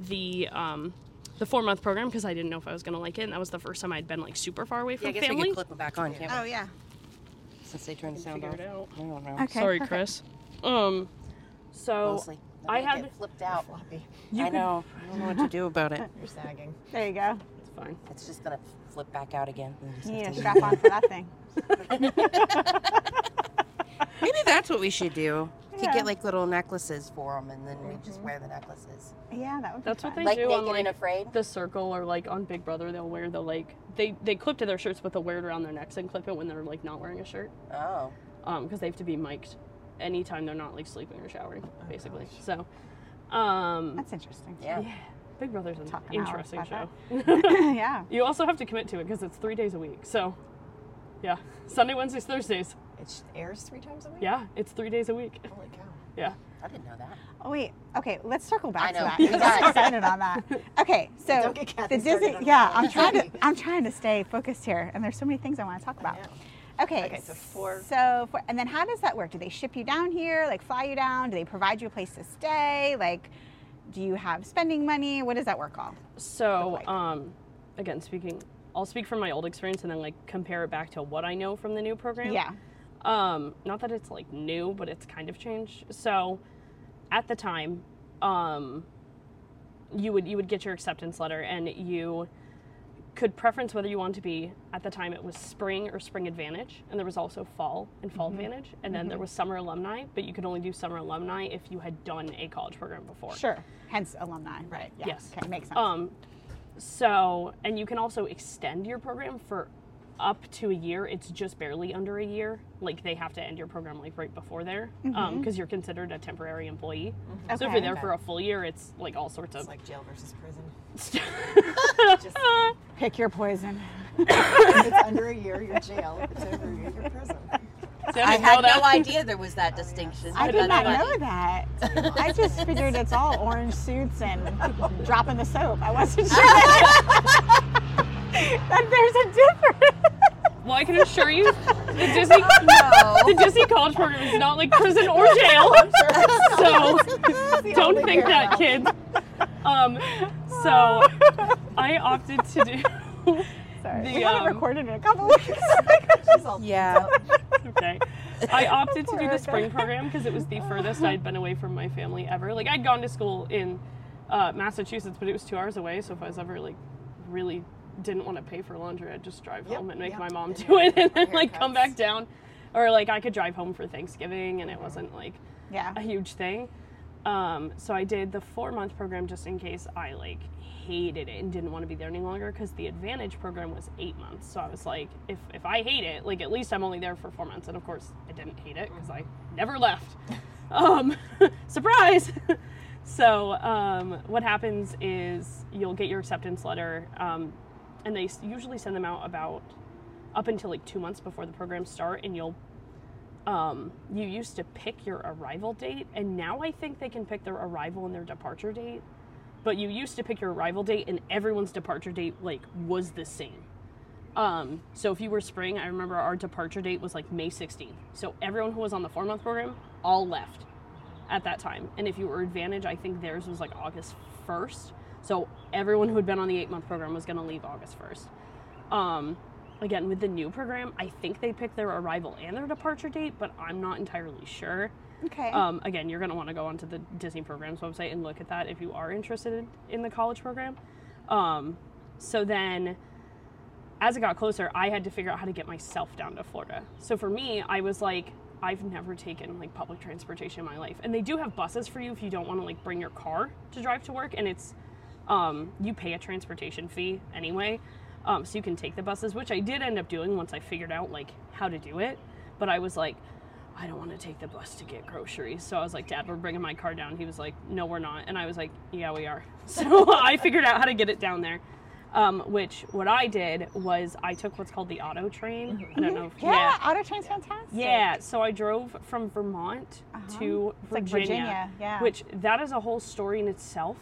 the um, the four month program because I didn't know if I was gonna like it, and that was the first time I'd been like super far away from Yeah, from I guess we family. could clip it back on, can't we? Oh yeah. Since they turned the sound Figure off. it out. I don't know. Okay. Sorry, perfect. Chris. Um, so Mostly. I They had- get flipped out. Floppy. you I could- know. I don't know what to do about it. You're sagging. There you go. it's fine. It's just gonna flip back out again. and just You need a to strap on for that thing. Maybe that's what we should do. Could get like little necklaces for them, and then we just wear the necklaces. Yeah, that would be That's what fun. they Like do on naked and like afraid. the circle or like on Big Brother. They'll wear the like they they clip to their shirts, but they'll wear it around their necks and clip it when they're like not wearing a shirt. Oh, um because they have to be mic'd anytime they're not like sleeping or showering basically so um That's interesting. yeah. yeah big brother's an Talk an hour interesting show about yeah. you also have to commit to it because it's three days a week so yeah sunday wednesdays thursdays It airs three times a week. yeah it's three days a week Holy cow. yeah I didn't know that. Oh wait. Okay, let's circle back I to know. that. We I'm got excited on that. Okay, so Don't get the Disney. on Yeah, that. I'm trying to. I'm trying to stay focused here, and there's so many things I want to talk about. Okay. Okay, so for- So for, and then how does that work? Do they ship you down here? Like fly you down? Do they provide you a place to stay? Like, do you have spending money? What does that work all? so like? um again speaking i'll speak from my old experience and then like compare it back to what i know from the new program Yeah. Um, not that it's like new, but it's kind of changed. So, at the time, um, you would you would get your acceptance letter, and you could preference whether you want to be. At the time, it was spring or spring advantage, and there was also fall and fall advantage, and then there was summer alumni, but you could only do summer alumni if you had done a college program before. Sure. Hence alumni. Right. Yeah. Yes. Okay, makes sense. Um, so, and you can also extend your program for up to a year. It's just barely under a year. Like they have to end your program like right before there, um, mm-hmm. because you're considered a temporary employee. Mm-hmm. So if you're there for a full year, it's like all sorts It's of. like jail versus prison. Just Pick your poison. if it's under a year, you're jail. If it's over a year, you're prison. See, I had that. no idea there was that distinction. I did not funny. know that. I just figured it's all orange suits and dropping the soap. I wasn't sure that, that there's a difference. Well, I can assure you, the Disney No. the Disney college program is not like prison or jail. so don't only think that, parallel. kids. Um, so I opted to do. Sorry. The, we haven't um, recorded in a couple weeks. She's all Yeah. okay. I opted to do the spring program because it was the furthest I'd been away from my family ever. Like I'd gone to school in uh, Massachusetts, but it was two hours away. So if I was ever like really didn't want to pay for laundry, I'd just drive Yep, home and make yep. my mom And do it, and then haircuts. like come back down, or like I could drive home for Thanksgiving, and it wasn't like yeah. a huge thing. Um, so I did the four month program just in case I like hated it and didn't want to be there any longer because the advantage program was eight months. So I was like, if, if I hate it, like at least I'm only there for four months. And of course, I didn't hate it because I never left. um, surprise! so um, what happens is you'll get your acceptance letter, um, and they usually send them out about up until like two months before the programs start, and you'll um, you used to pick your arrival date, and now I think they can pick their arrival and their departure date. But you used to pick your arrival date, and everyone's departure date like was the same. Um, so if you were spring, I remember our departure date was like May 16th. So everyone who was on the four month program all left at that time. And if you were advantage, I think theirs was like August 1st. So everyone who had been on the eight month program was going to leave August 1st. Um, again, with the new program, I think they pick their arrival and their departure date, but I'm not entirely sure. Okay. Um, again, you're going to want to go onto the Disney Programs website and look at that if you are interested in the college program. Um, so then, as it got closer, I had to figure out how to get myself down to Florida. So for me, I was like, I've never taken like public transportation in my life, and they do have buses for you if you don't want to like bring your car to drive to work, and it's um, you pay a transportation fee anyway, um, so you can take the buses, which I did end up doing once I figured out like how to do it. But I was like, I don't want to take the bus to get groceries. So I was like, Dad, we're bringing my car down. He was like, No, we're not. And I was like, Yeah, we are. So I figured out how to get it down there. Um, which what I did was I took what's called the auto train. I don't know. If, yeah, auto train's fantastic. yeah, so I drove from Vermont to Uh-huh. Like Virginia, Virginia, yeah. which that is a whole story in itself.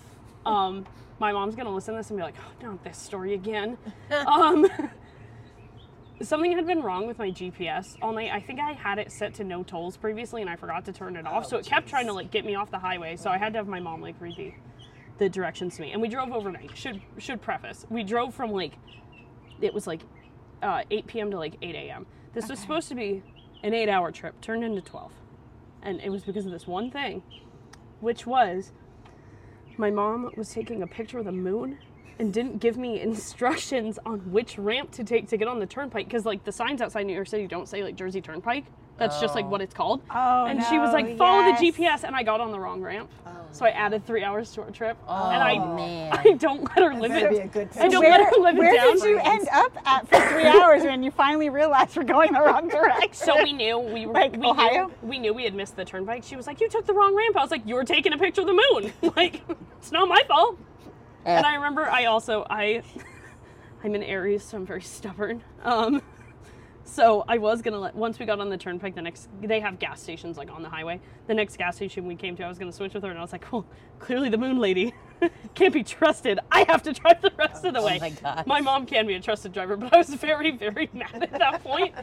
Um, my mom's gonna listen to this and be like, "Oh, not this story again." um, something had been wrong with my GPS all night. I think I had it set to no tolls previously, and I forgot to turn it off, Oh, so it kept trying to like get me off the highway. So I had to have my mom like read the, the directions to me, and we drove overnight. Should should preface, we drove from like it was like uh, 8 p.m. to like 8 a.m. This was supposed to be an eight hour trip, turned into 12. And it was because of this one thing, which was my mom was taking a picture of the moon and didn't give me instructions on which ramp to take to get on the turnpike because like the signs outside New York City don't say like Jersey Turnpike. That's just like what it's called. Oh, and she was like, follow yes. the GPS, and I got on the wrong ramp. Oh. So I added three hours to our trip, Oh, and I man. I don't let her live That'd be it. a good I don't picture. let her live it where did you end up at for three hours when you finally realized we're going the wrong direction? So we knew we were Like we Ohio? Knew, we knew we had missed the turnpike. She was like, "You took the wrong ramp." I was like, "You were taking a picture of the moon. like, it's not my fault." And I remember I also I I'm an Aries, so I'm very stubborn. Um, so I was gonna let once we got on the turnpike, the next they have gas stations like on the highway. The next gas station we came to, I was gonna switch with her, and I was like, "Well, clearly the moon lady can't be trusted. I have to drive the rest of the oh way." my gosh. My mom can be a trusted driver, but I was very, very mad at that point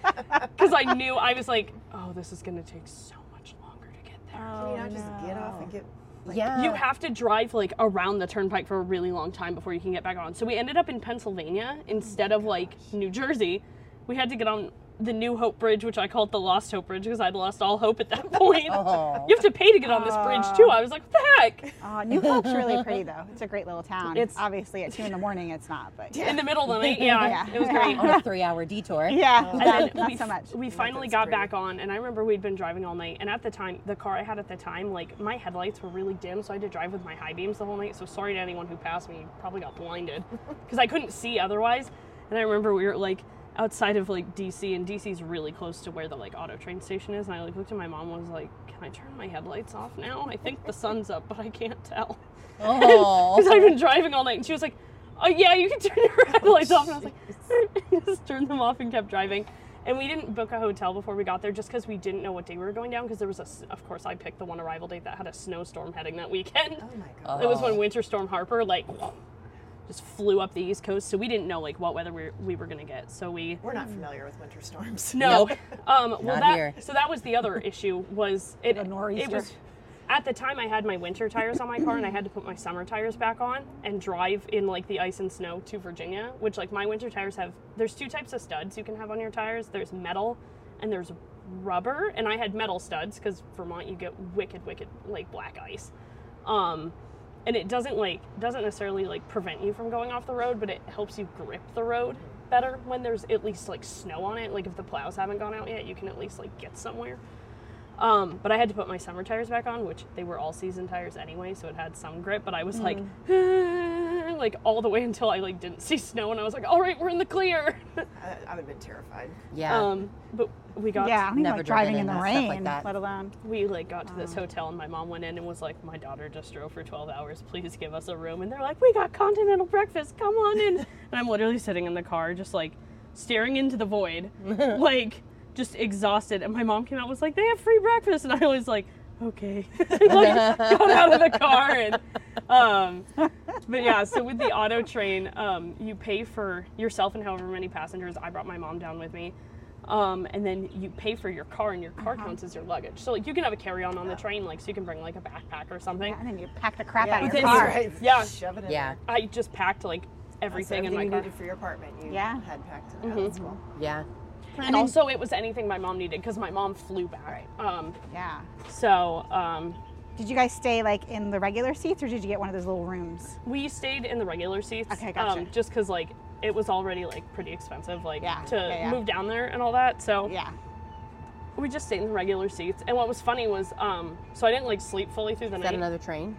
because I knew I was like, "Oh, this is gonna take so much longer to get there." Can you not just get off and get? yeah. You have to drive like around the turnpike for a really long time before you can get back on. So we ended up in Pennsylvania instead of oh like New Jersey. We had to get on the New Hope Bridge, which I called the Lost Hope Bridge because I'd lost all hope at that oh. point. Oh. You have to pay to get on this bridge too. I was like, what the heck? Oh, New Hope's really pretty though. It's a great little town. It's- It's obviously at two in the morning. It's not, but In the middle of the night, yeah, Yeah. it was great. on a three-hour detour. yeah, And not, then not we, so much. we finally got pretty. back on, and I remember we'd been driving all night. And at the time, the car I had at the time, like my headlights were really dim, so I had to drive with my high beams the whole night. So sorry to anyone who passed me, probably got blinded because I couldn't see otherwise. And I remember we were like outside of like DC, and DC's really close to where the like auto train station is. And I like looked at my mom, and was like, "Can I turn my headlights off now? I think the sun's up, but I can't tell." Oh. because I've been driving all night. And she was like, "Oh yeah, you can turn your headlights off." And I was like, oh, "Just turned them off and kept driving." And we didn't book a hotel before we got there, just because we didn't know what day we were going down. Because there was a, of course, I picked the one arrival date that had a snowstorm heading that weekend. Oh my god. It was when Oh. Winter Storm Harper like just flew up the East Coast, so we didn't know like what weather we, we were gonna get. So we We're not familiar with winter storms. no. Nope. Um, well, Not that here. so that was the other issue was it. The nor'easter. It was at the time I had my winter tires on my car and I had to put my summer tires back on and drive in like the ice and snow to Virginia. Which like my winter tires have. There's two types of studs you can have on your tires. There's metal and there's rubber. And I had metal studs because Vermont you get wicked wicked like black ice. Um, and it doesn't like doesn't necessarily like prevent you from going off the road, but it helps you grip the road better when there's at least like snow on it. Like if the plows haven't gone out yet, you can at least like get somewhere. Um, but I had to put my summer tires back on, which they were all season tires anyway, so it had some grip. But I was like, like all the way until I like didn't see snow, and I was like, all right, we're in the clear. I, I would have been terrified. Yeah. um, but we got yeah, I don't Never like driving in in the that stuff like rain, that. let alone. we like got to this hotel and my mom went in and was like my daughter just drove for 12 hours please give us a room and they're like we got continental breakfast come on in and i'm literally sitting in the car just like staring into the void like just exhausted and my mom came out and was like they have free breakfast and i was like okay like, got out of the car and um but yeah so with the auto train um you pay for yourself and however many passengers i brought my mom down with me um, and then you pay for your car, and your car counts as your luggage. So like you can have a carry-on on the train, like so you can bring like a backpack or something. And then you pack the crap Yeah, out of then your you- car. right. Yeah. Shove it in yeah. there. I just packed like everything So in my you car. needed for your apartment. You Yeah. had packed it. Mhm. Oh, that's cool. Yeah. And also, it was anything my mom needed because my mom flew back. Um, Yeah. so um, Did you guys stay like in the regular seats, or did you get one of those little rooms? we stayed in the regular seats. Okay, gotcha. Um, just because like it was already like pretty expensive, like Yeah, to yeah, yeah. move down there and all that. So Yeah. we just stayed in the regular seats. And what was funny was, um, so I didn't like sleep fully through the night. Is night. that another train?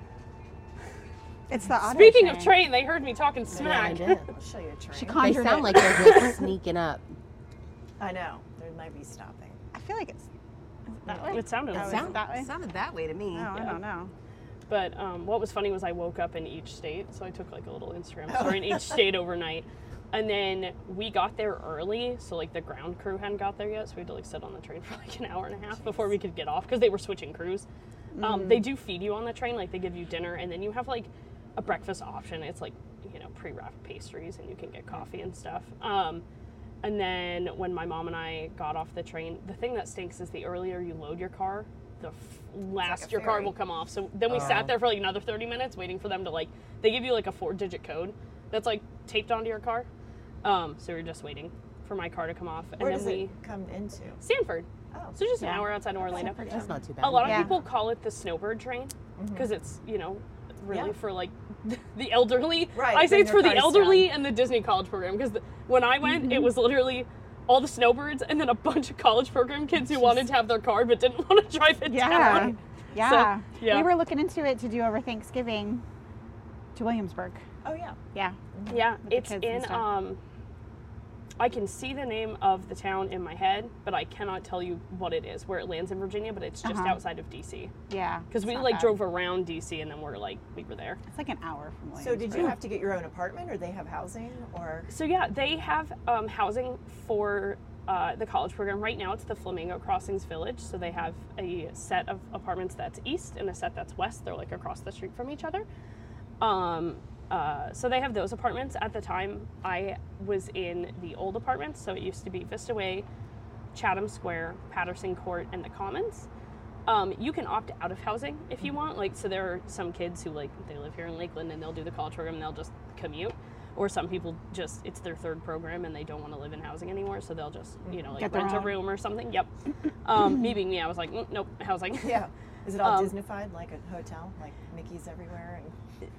It's the auto Speaking of train. train, they heard me talking smack. did. I'll show you a train. She They conjured sound it. like they're just sneaking up. I know. There might be stopping. I feel like it's is it that way. It sounded Oh, like is that. it way? sounded that way to me. Oh, I Yeah. don't know. But um, what was funny was I woke up in each state, so I took like a little Instagram Oh. story in each state overnight. And then we got there early, so like the ground crew hadn't got there yet, so we had to like sit on the train for like an hour and a half before we could get off because they were switching crews. Um, they do feed you on the train, like they give you dinner, and then you have like a breakfast option. It's like you know pre-wrapped pastries, and you can get coffee and stuff. Um, and then when my mom and I got off the train, the thing that stinks is the earlier you load your car, the f- last your car will come off. So then we Oh. sat there for like another 30 minutes waiting for them to like, they give you like a four digit code that's like taped onto your car. Um, so we are just waiting for my car to come off. And Where then does we, it come into? Sanford. Oh. So just an Yeah. hour outside of Orlando. That's not too bad. A lot of Yeah. people call it the snowbird train because it's, you know, really Yeah. for like the elderly. Right, I say it's for the elderly down. and the Disney College program because when I went, Mm-hmm. it was literally all the snowbirds and then a bunch of college program kids who wanted to have their car but didn't want to drive it Yeah. down. Yeah. yeah. We were looking into it to do over Thanksgiving to Williamsburg. Oh yeah. Yeah. Yeah, the it's in. Um, I can see the name of the town in my head, but I cannot tell you what it is, where it lands in Virginia. But it's just Uh-huh. outside of DC Yeah. because we like bad. drove around DC and then we're like we were there. It's like an hour from So did you have to get your own apartment, or they have housing, or So yeah, they have um, housing for uh, the college program. Right now, it's the Flamingo Crossings Village. So they have a set of apartments that's east and a set that's west. They're like across the street from each other. Um, uh, so they have those apartments. At the time, I was in the old apartments. So it used to be Vista Way, Chatham Square, Patterson Court, and the Commons. Um, you can opt out of housing if you want. Like, so there are some kids who like they live here in Lakeland and they'll do the college program and they'll just commute. Or some people just it's their third program and they don't want to live in housing anymore, so they'll just you know like Get their rent a room or something. Yep. Um, me being me, I was like, "Mm, nope, housing. yeah? Is it all Um, Disneyfied, like a hotel, like Mickey's everywhere? And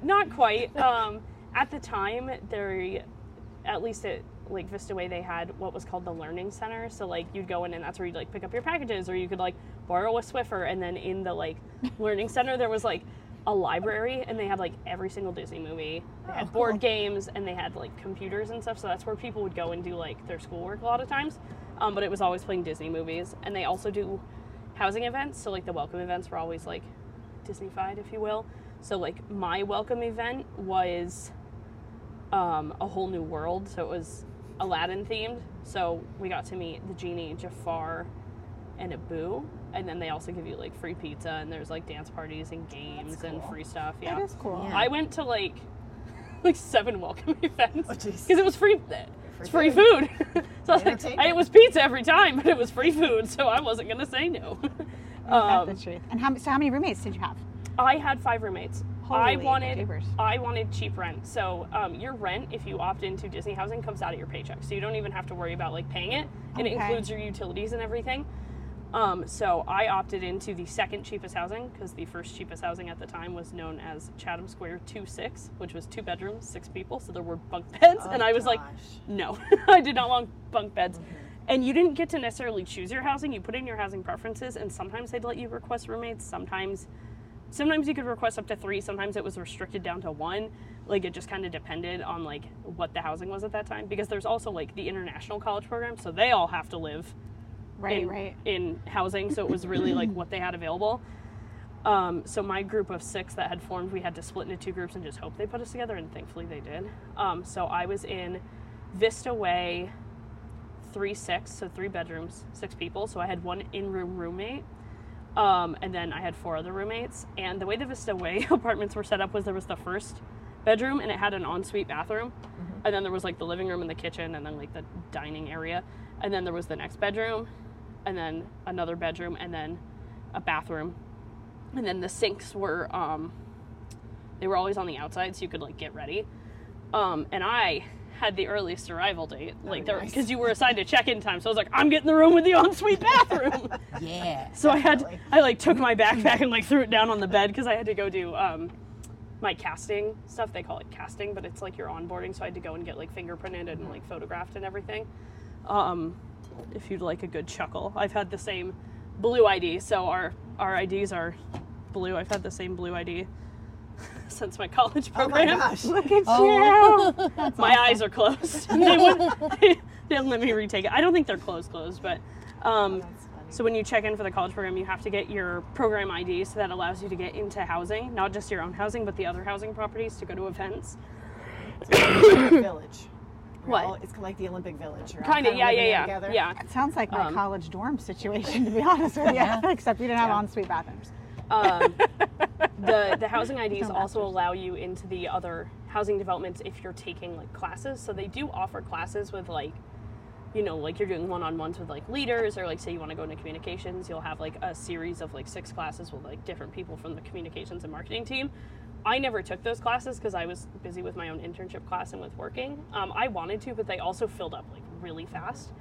Not quite. Um, at the time, there, at least at like Vista Way, they had what was called the Learning Center. So like you'd go in and that's where you'd like pick up your packages, or you could like borrow a Swiffer. And then in the like Learning Center, there was like a library, and they had like every single Disney movie. They had Oh, board cool. games, and they had like computers and stuff. So that's where people would go and do like their schoolwork a lot of times. Um, but it was always playing Disney movies, and they also do housing events. So like the welcome events were always like Disneyfied, if you will. So like my welcome event was um, a whole new world. So it was Aladdin themed. So we got to meet the genie, Jafar, and Abu. And then they also give you like free pizza and there's like dance parties and games That's and free stuff. Yeah. That is cool. Yeah. I went to like like seven welcome events Oh, because it was free. It's free food. so I was like, Entertainment. it was pizza every time, but it was free food, so I wasn't gonna say no. That's Um, the truth. And how, so how many roommates did you have? I had five roommates. I wanted. I wanted cheap rent. So um, your rent, if you opt into Disney housing, comes out of your paycheck. So you don't even have to worry about like paying it, and it includes your utilities and everything. Um, so I opted into the second cheapest housing because the first cheapest housing at the time was known as Chatham Square Two Six, which was two bedrooms, six people. So there were bunk beds, and Oh, I was like, no, I did not want bunk beds. Mm-hmm. And you didn't get to necessarily choose your housing. You put in your housing preferences, and sometimes they'd let you request roommates. Sometimes, sometimes you could request up to three. Sometimes it was restricted down to one. Like it just kind of depended on like what the housing was at that time. Because there's also like the international college program, so they all have to live Right, in, right. in housing. So it was really like what they had available. Um, so my group of six that had formed, we had to split into two groups and just hope they put us together, and thankfully they did. Um, so I was in Vista Way, three six, so three bedrooms, six people. So I had one in-room roommate, um, and then I had four other roommates. And the way the Vista Way apartments were set up was there was the first bedroom, and it had an ensuite bathroom, and then there was like the living room and the kitchen, and then like the dining area, and then there was the next bedroom, and then another bedroom, and then a bathroom, and then the sinks were um, they were always on the outside, so you could like get ready. Um, and I had the earliest arrival date, like there nice. because you were assigned a check-in time. So I was like, I'm getting the room with the ensuite bathroom. Yeah. so I had I like took my backpack and like threw it down on the bed because I had to go do um, my casting stuff. They call it casting, but it's like your onboarding. So I had to go and get like fingerprinted and like photographed and everything. Um, if you'd like a good chuckle, I've had the same blue ID. So our our IDs are blue. I've had the same blue ID since my college Oh my program. gosh. Look at Oh. you. That's my eyes are closed. they wouldn't they didn't let me retake it. I don't think they're closed closed, but um, That's funny. so when you check in for the college program, you have to get your program ID, so that allows you to get into housing, not just your own housing, but the other housing properties to go to events. village. We're What? all- it's like the Olympic Village. You're Kind of, kinda yeah, living yeah, yeah, together. yeah. It sounds like my Um, college dorm situation, to be honest with you. Yeah. Except we didn't have Yeah. ensuite bathrooms. Um, the the housing IDs No also allow you into the other housing developments if you're taking like classes. So they do offer classes with like, you know, like you're doing one on ones with like leaders, or like say you want to go into communications, you'll have like a series of like six classes with like different people from the communications and marketing team. I never took those classes because I was busy with my own internship class and with working. Um, I wanted to, but they also filled up like really fast.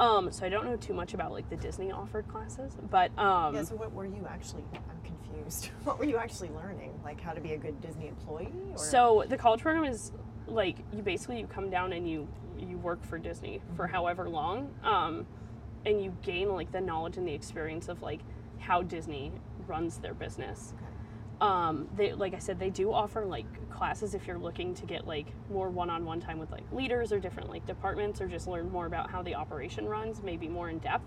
Um, so I don't know too much about like the Disney offered classes, but um, yeah. So what were you actually? I'm confused. What were you actually learning? Like how to be a good Disney employee? Or? So the college program is like you basically you come down and you you work for Disney for however long, um, and you gain like the knowledge and the experience of like how Disney runs their business. Okay. Um, they like I said they do offer like classes if you're looking to get like more one-on-one time with like leaders or different like departments or just learn more about how the operation runs, maybe more in depth.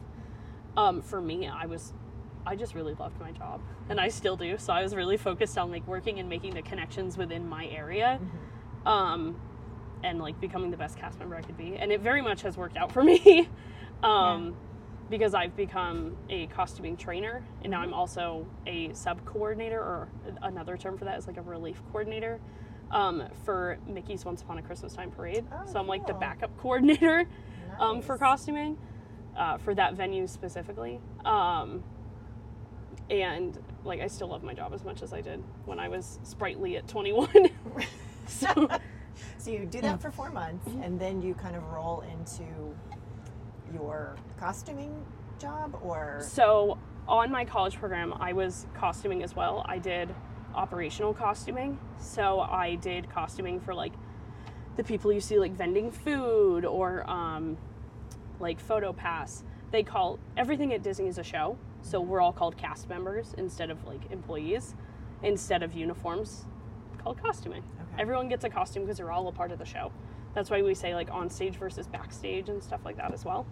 Um, for me, I was I just really loved my job and I still do. So I was really focused on like working and making the connections within my area. Um, and like becoming the best cast member I could be. And it very much has worked out for me. um, because I've become a costuming trainer and now I'm also a sub coordinator or another term for that is like a relief coordinator um, for Mickey's Once Upon a Christmas Time parade. Oh, so I'm like the backup coordinator um, for costuming uh, for that venue specifically. Um, and like I still love my job as much as I did when I was sprightly at 21. so So you do that for four months, and then you kind of roll into your costuming job, or So, on my college program, I was costuming as well. I did operational costuming. So, I did costuming for like the people you see like vending food or um, like photo pass. They call everything at Disney is a show. So, we're all called cast members instead of like employees, instead of uniforms, called costuming. Okay. Everyone gets a costume because they're all a part of the show. That's why we say like on stage versus backstage and stuff like that as well.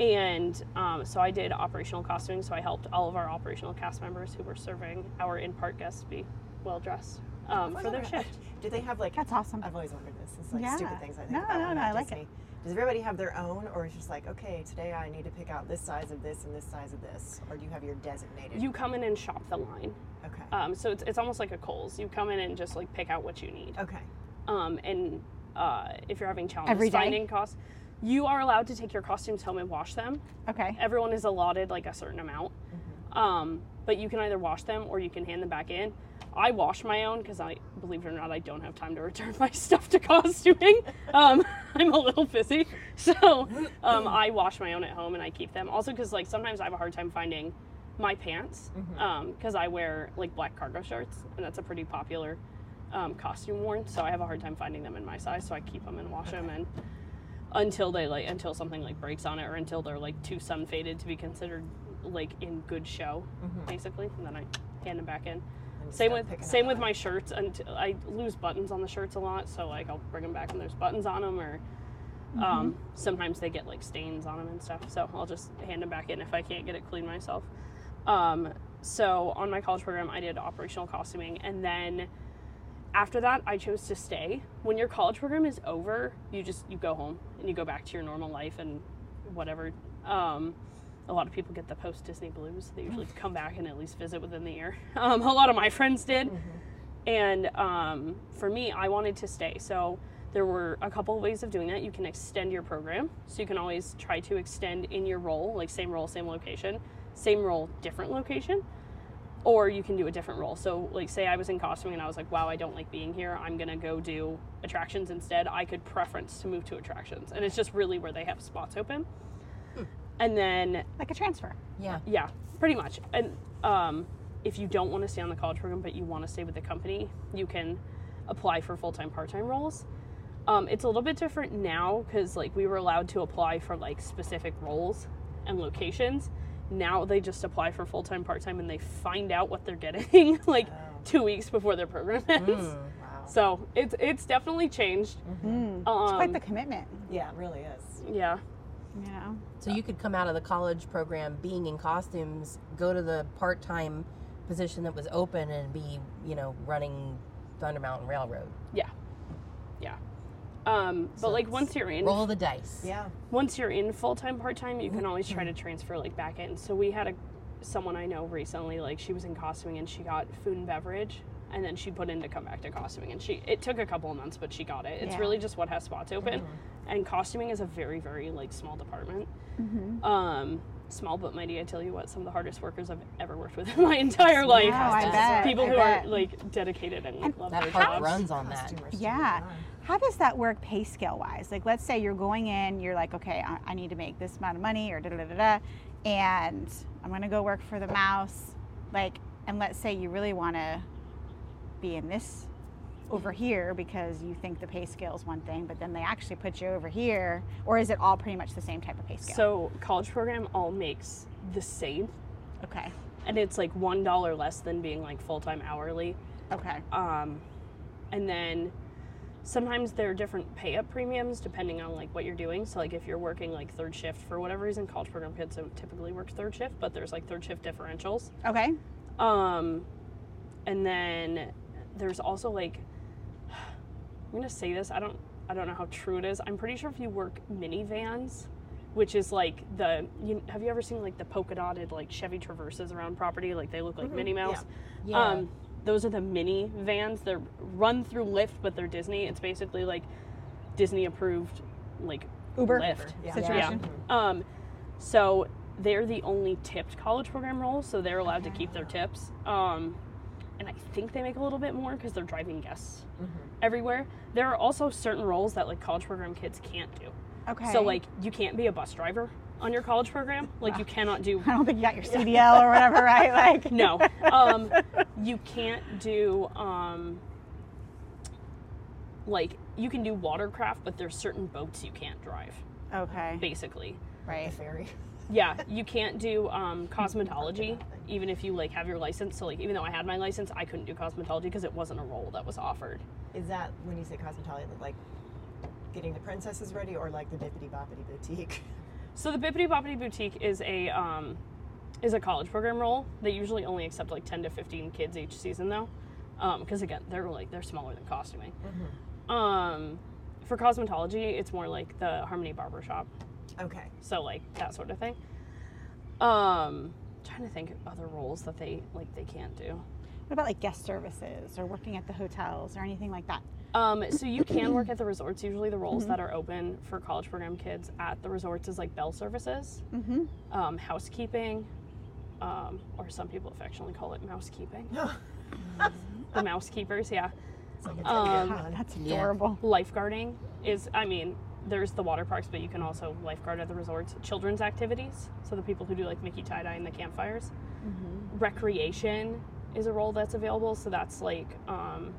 And um, so I did operational costuming. So I helped all of our operational cast members who were serving our in-part guests be well dressed um, for their shift. Do they have like? That's awesome. I've always wondered this. It's like Yeah. stupid things I think No, about no, when no, I'm I at like Disney. Does everybody have their own, or is it just like, okay, today I need to pick out this size of this and this size of this, or do you have your designated? You come in and shop the line. okay. Um, so it's, it's almost like a Kohl's. You come in and just like pick out what you need. okay. Um, and uh, if you're having challenges Every day? finding costs, you are allowed to take your costumes home and wash them. Okay. everyone is allotted like a certain amount. Um, but you can either wash them or you can hand them back in. I wash my own because i believe it or not i don't have time to return my stuff to costuming. Um, i'm a little busy so um, i wash my own at home and i keep them. Also because like sometimes i have a hard time finding my pants because i wear like black cargo shorts and that's a pretty popular um, costume worn so i have a hard time finding them in my size so i keep them and wash them and until they like until something like breaks on it or until they're like too sun faded to be considered like in good show basically and then i hand them back in. And same with same with my shirts until i lose buttons on the shirts a lot so like i'll bring them back and there's buttons on them or um, sometimes they get like stains on them and stuff so i'll just hand them back in if i can't get it clean myself. Um, so on my college program i did operational costuming and then after that i chose to stay. When your college program is over you just you go home and you go back to your normal life and whatever. Um, a lot of people get the post disney blues. They usually come back and at least visit within the year. Um, a lot of my friends did. And um, for me i wanted to stay. So there were a couple of ways of doing that. You can extend your program. So you can always try to extend in your role like same role same location same role different location or you can do a different role. So, like, say I was in costuming and I was like, wow, I don't like being here. I'm going to go do attractions instead. I could preference to move to attractions. And it's just really where they have spots open. And then, Like a transfer. Yeah. yeah, pretty much. And um, if you don't want to stay on the college program, but you want to stay with the company, you can apply for full time, part time roles. Um, it's a little bit different now because like we were allowed to apply for like specific roles and locations. Now they just apply for full time, part time, and they find out what they're getting like Oh. two weeks before their program ends. Mm. Wow. So it's it's definitely changed. Mm. it's Um, quite the commitment. Yeah, it really is. yeah. You know. So you could come out of the college program being in costumes, go to the part-time position that was open, and be, you know, running Thunder Mountain Railroad. Yeah. Yeah. Um, but So like once you're in Roll the dice. Yeah. once you're in full time, part time, you can always try to transfer like back in. So we had a someone I know recently, like she was in costuming and she got food and beverage, and then she put in to come back to costuming, and she it took a couple of months, but she got it. It's Yeah. really just what has spots open, and costuming is a very very like small department. Mm-hmm. Um, small but mighty. I tell you what, some of the hardest workers I've ever worked with in my entire life. No, I bet. People I who bet. are like dedicated and like, love That their park jobs. runs on that. Costumers do Yeah. How does that work pay scale wise? Like, let's say you're going in, you're like, okay, I, I need to make this amount of money or da da da da, da, and I'm gonna go work for the mouse. Like, and let's say you really want to be in this over here because you think the pay scale is one thing, but then they actually put you over here, or is it all pretty much the same type of pay scale? So college program all makes the same, okay, and it's like one dollar less than being like full time hourly. okay, Um, and then sometimes there are different pay up premiums depending on like what you're doing. So like if you're working like third shift for whatever reason, college program kids don't typically work third shift, but there's like third shift differentials. okay, Um, and then there's also like I'm gonna say this. I don't I don't know how true it is. I'm pretty sure if you work Minnie Vans, which is like the you, have you ever seen like the polka dotted like Chevy Traverses around property? Like they look like Minnie Mouse. Yeah. Um, those are the Minnie Vans. They're run through Lyft, but they're Disney. It's basically like Disney approved like Uber Lyft. Yeah. situation. Um, so they're the only tipped college program roles, so they're allowed to keep their tips. Um, and I think they make a little bit more because they're driving guests everywhere. There are also certain roles that like college program kids can't do. Okay. So like you can't be a bus driver on your college program. Like you cannot do I don't think you got your CDL or whatever, right? Like, no. Um, you can't do um, like you can do watercraft, but there's certain boats you can't drive. Okay. Basically, Right. The ferry. yeah, you can't do um, cosmetology even if you like have your license. So like even though I had my license, I couldn't do cosmetology because it wasn't a role that was offered. Is that when you say cosmetology, like getting the princesses ready, or like the Bibbidi Bobbidi Boutique? So the Bibbidi Bobbidi Boutique is a um, is a college program role. They usually only accept like ten to fifteen kids each season though, because again they're like they're smaller than costuming. Um, for cosmetology, it's more like the Harmony Barber Shop, Okay. so like that sort of thing. Um, trying to think of other roles that they like they can't do. What about like guest services or working at the hotels or anything like that? Um, so you can work at the resorts. Usually, the roles that are open for college program kids at the resorts is like bell services, Mm-hmm. um, housekeeping, um, or some people affectionately call it mousekeeping. the mousekeepers, yeah. Like Um, That's Yeah. adorable. Lifeguarding is, I mean, there's the water parks, but you can also lifeguard at the resorts. Children's activities, so the people who do like Mickey tie dye and the campfires. Recreation is a role that's available, so that's like, um,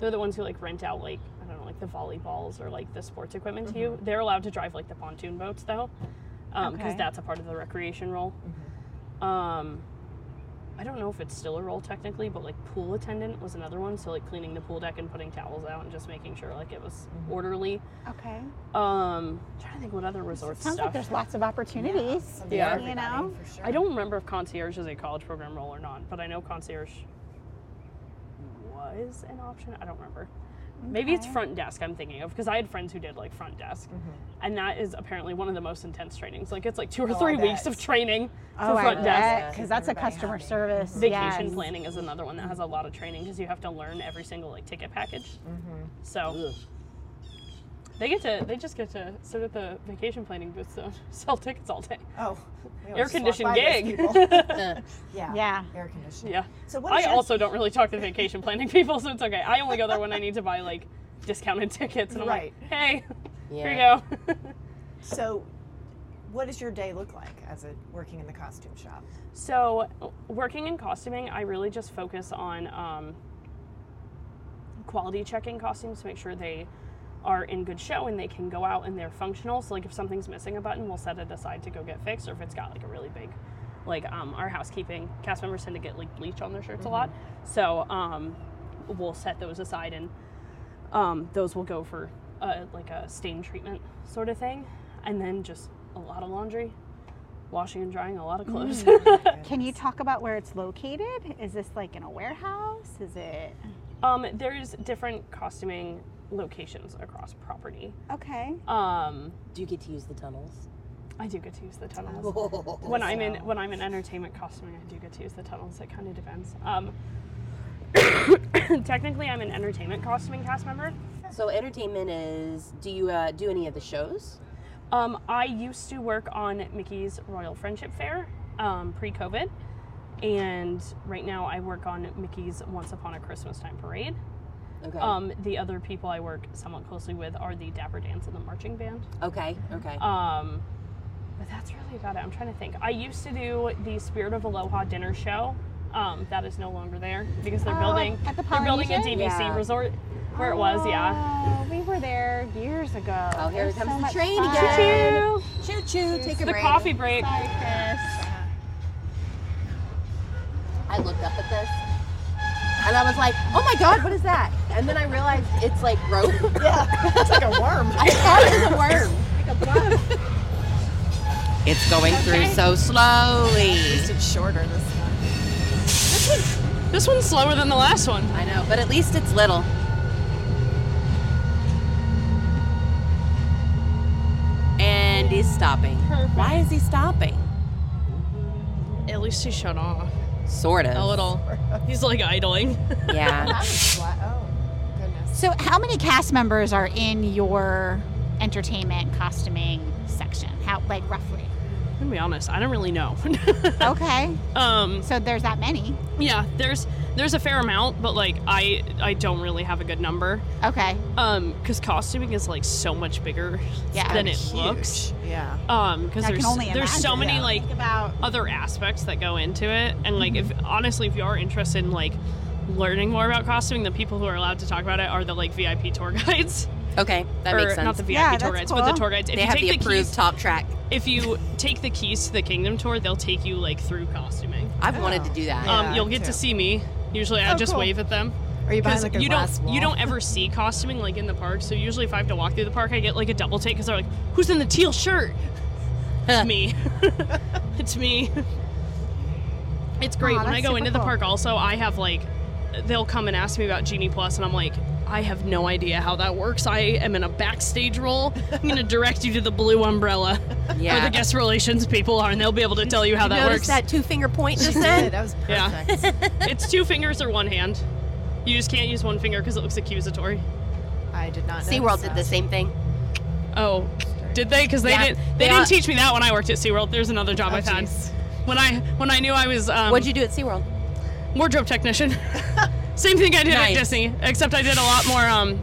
they're the ones who like rent out like I don't know, like the volleyballs or like the sports equipment to you. They're allowed to drive like the pontoon boats though, because Okay. that's a part of the recreation role. Um, I don't know if it's still a role technically, but like pool attendant was another one. So like cleaning the pool deck and putting towels out and just making sure like it was orderly. Okay. Um, trying to think what other resort Sounds stuff. like there's lots of opportunities. Something Yeah. You know? for sure. I don't remember if concierge is a college program role or not, but I know concierge was an option. I don't remember. Maybe it's front desk I'm thinking of because I had friends who did like front desk, mm-hmm. and that is apparently one of the most intense trainings. Like it's like two or Oh, I three weeks of training oh, for Oh, I front desk. because that's a customer happy. service. Vacation yes. planning is another one that has a lot of training because you have to learn every single like ticket package. Mm-hmm. So they get to they just get to sit at the vacation planning booth to sell tickets all day. Oh, Air always just walk conditioned gig. Uh, yeah. Yeah. Air conditioned. Yeah. So what I is your- also don't really talk to vacation planning people, so it's okay. I only go there when I need to buy like discounted tickets, and I'm Right. like, hey, yeah. here you go. So, what does your day look like as a working in the costume shop? so, working in costuming, I really just focus on um, quality checking costumes to make sure they are in good show and they can go out and they're functional. So, like if something's missing a button, we'll set it aside to go get fixed, or if it's got like a really big like um, our housekeeping cast members tend to get like bleach on their shirts a lot so um, we'll set those aside and um, those will go for uh, like a stain treatment sort of thing and then just a lot of laundry washing and drying a lot of clothes Can you talk about where it's located? Is this like in a warehouse? Is it um, there's different costuming locations across property okay? um, Do you get to use the tunnels? i do get to use the tunnels when I'm in when I'm in entertainment costuming, I do get to use the tunnels. It kind of depends. Um, technically, I'm an entertainment costuming cast member. So entertainment is. Do you uh, do any of the shows? Um, I used to work on Mickey's Royal Friendship Fair um, pre-COVID, and right now I work on Mickey's Once Upon a Christmas Time Parade. Okay. Um, the other people I work somewhat closely with are the Dapper Dans and the Marching Band. okay. Okay. Um, but that's really about it. I'm trying to think. I used to do the Spirit of Aloha dinner show. Um, that is no longer there because they're Oh, building at the they're building a DVC Yeah. resort where it was. Yeah. Oh, we were there years ago. Oh, here It comes so the train fun. again. Choo choo choo. Choo. Take a The break. coffee break. Sorry, Chris. I looked up at this and I was like, oh my god, what is that? And then I realized it's like rope. Yeah, it's like a worm. I thought it was a worm. It's going through so slowly. It's shorter this time. This one's slower than the last one. I know, but at least it's little. And he's stopping. Perfect. Why is he stopping? At least he shut off Sort of. a little. He's like idling. Yeah. That was flat. Oh, goodness. So, how many cast members are in your entertainment costuming section? How, like, roughly? I'm gonna be honest, I don't really know. Okay. um, So there's that many. yeah, there's there's a fair amount, but like I I don't really have a good number. Okay. Um, because costuming is like so much bigger Yeah. than it Huge. looks. Yeah. Um, because there's there's so many Yeah. like Think about. other aspects that go into it, and like if honestly, if you are interested in like learning more about costuming, the people who are allowed to talk about it are the like VIP tour guides, Okay, that or makes sense. not the VIP Yeah, tour that's guides, but the tour guides. If they you have take the the approved keys, talk track. if you take the keys to the Kingdom tour, they'll take you like through costuming. I've Oh. wanted to do that. Yeah, um, you'll get too. to see me. Usually, I Oh, just cool. wave at them Are you behind like a you don't wall? you don't ever see costuming like in the park. So usually, if I have to walk through the park, I get like a double take because they're like, "Who's in the teal shirt?" It's me. it's me. It's great Aw, when I go into the park. Also, I have like, they'll come and ask me about Genie Plus, and I'm like, I have no idea how that works. I am in a backstage role. I'm gonna direct you to the blue umbrella where the guest relations people are, and they'll be able to tell you how you that notice works. that two finger point just Yeah, then? that was Yeah. perfect. it's two fingers or one hand. You just can't use one finger because it looks accusatory. I did not know. SeaWorld did the same thing. Oh, did they? Because they Yeah, didn't. They, they didn't all- teach me that when I worked at SeaWorld. There's another job Oh, I've had. When I when I knew I was um, What'd you do at SeaWorld? wardrobe technician. Same thing I did Nice. at Disney, except I did a lot more um,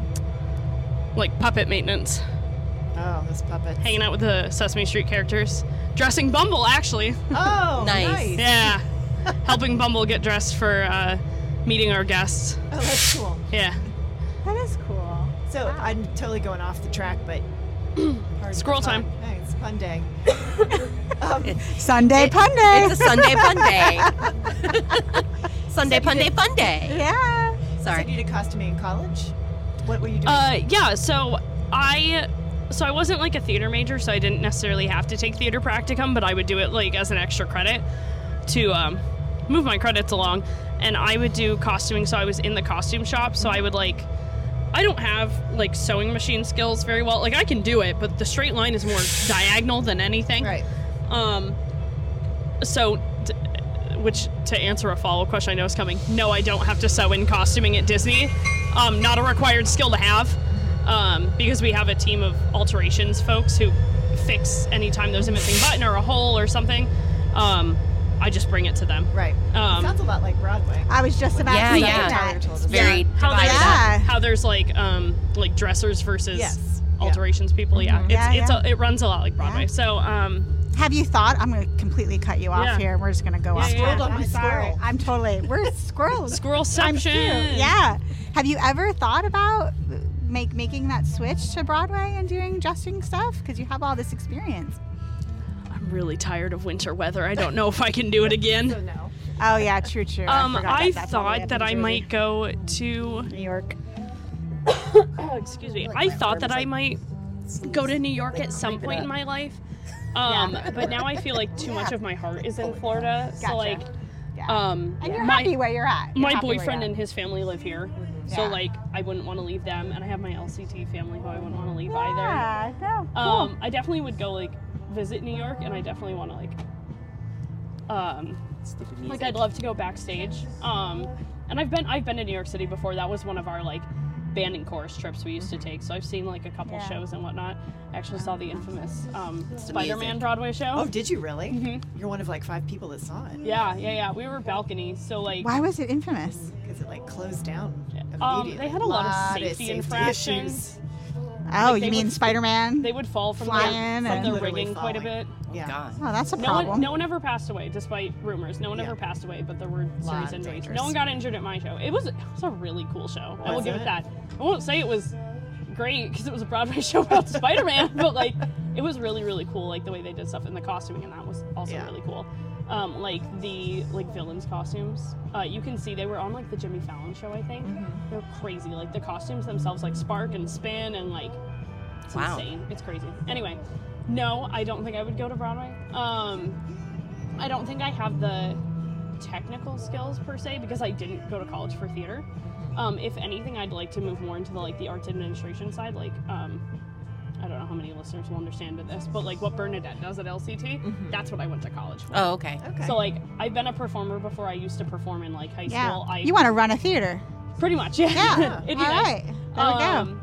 like puppet maintenance, Oh, those puppets. hanging out with the Sesame Street characters, dressing Bumble actually. Oh, Nice. nice. yeah, helping Bumble get dressed for uh, meeting our guests. Oh, that's cool. Yeah, That is cool. So I'm totally going off the track, but pardon the Squirrel time. Hey, it's pun day. um, Sunday It- Pun Day. It's a Sunday pun day. Sunday fun day fun day. yeah. Sorry. So you did costuming in college? What were you doing? Uh, yeah. So I, so I wasn't like a theater major, so I didn't necessarily have to take theater practicum, but I would do it like as an extra credit to um, move my credits along. And I would do costuming, so I was in the costume shop, so I would like. I don't have like sewing machine skills very well. Like I can do it, but the straight line is more diagonal than anything. right. Um, so, t- which to answer a follow up question I know is coming. No, I don't have to sew in costuming at Disney. Um, not a required skill to have, um, because we have a team of alterations folks who fix anytime there's a missing button or a hole or something. Um, I just bring it to them. Right. Um, Sounds a lot like Broadway. I was just about Yeah, to say yeah. that. Told us. Very How there's. Yeah. how there's like um, like dressers versus Yes. Yeah. alterations people. Yeah, it's Yeah, it's yeah. A, it runs a lot like Broadway. Yeah. So um, Have you thought? I'm going to completely cut you off Yeah. here. We're just going to go Yeah, off yeah, on I'm my sorry. I'm totally. We're squirrels. I'm squirrelception. Yeah. Have you ever thought about make making that switch to Broadway and doing dressing stuff? Because you have all this experience. I'm really tired of winter weather. I don't know if I can do it again. So no. Oh yeah, true, true. Um, forgot I that that's all the way thought that I might go to. New York. Oh, excuse me. I thought that I might go to New York at some point in my life. Um, but now I feel like too much of my heart is in Florida. Gotcha. So like, Yeah. um, and you're my happy where you're at. You're my boyfriend and his family live here. So Yeah. like, I wouldn't want to leave them, and I have my LCT family who I wouldn't want to leave either. Yeah. No. Cool. Um, I definitely would go like visit New York, and I definitely want to like, um, like. I'd love to go backstage. Um, and I've been I've been to New York City before. That was one of our like band and chorus trips we used to take. So I've seen like a couple Yeah. shows and whatnot. I actually saw the infamous um, Spider-Man. Broadway show. Oh, did you really? Mhm. You're one of like five people that saw it. Yeah, yeah, yeah. We were balcony, so like Why was it infamous? Because it like closed down. Um, they had a lot of safety infractions. issues. Oh, Like, you mean Spider Man? they would fall from Flying the, from and- the Literally rigging quite a falling. bit. Yeah. God. Oh, that's a No problem. one, no one ever passed away, despite rumors. No one Yeah. ever passed away, but there were serious injuries. No one got injured at my show. It was it was a really cool show. I will Was give it? it that. I won't say it was great because it was a Broadway show about Spider-Man, but like it was really really cool. Like the way they did stuff and the costuming and that was also Yeah. really cool. Um, like the like villains costumes, uh, you can see they were on like the Jimmy Fallon show. I think Mm-hmm. they're crazy. Like the costumes themselves like spark and spin and like it's Wow. insane. It's crazy. Anyway, no, I don't think I would go to Broadway. Um, I don't think I have the technical skills per se because I didn't go to college for theater. Um, if anything, I'd like to move more into the like the arts administration side. Like, um, I don't know how many listeners will understand with this, but like what Bernadette does at LCT, that's what I went to college for. Oh, okay. Okay. So like I've been a performer before. I used to perform in like high yeah. school. I you want to run a theater? pretty much yeah. Yeah. It'd All nice. right. There we go. Um,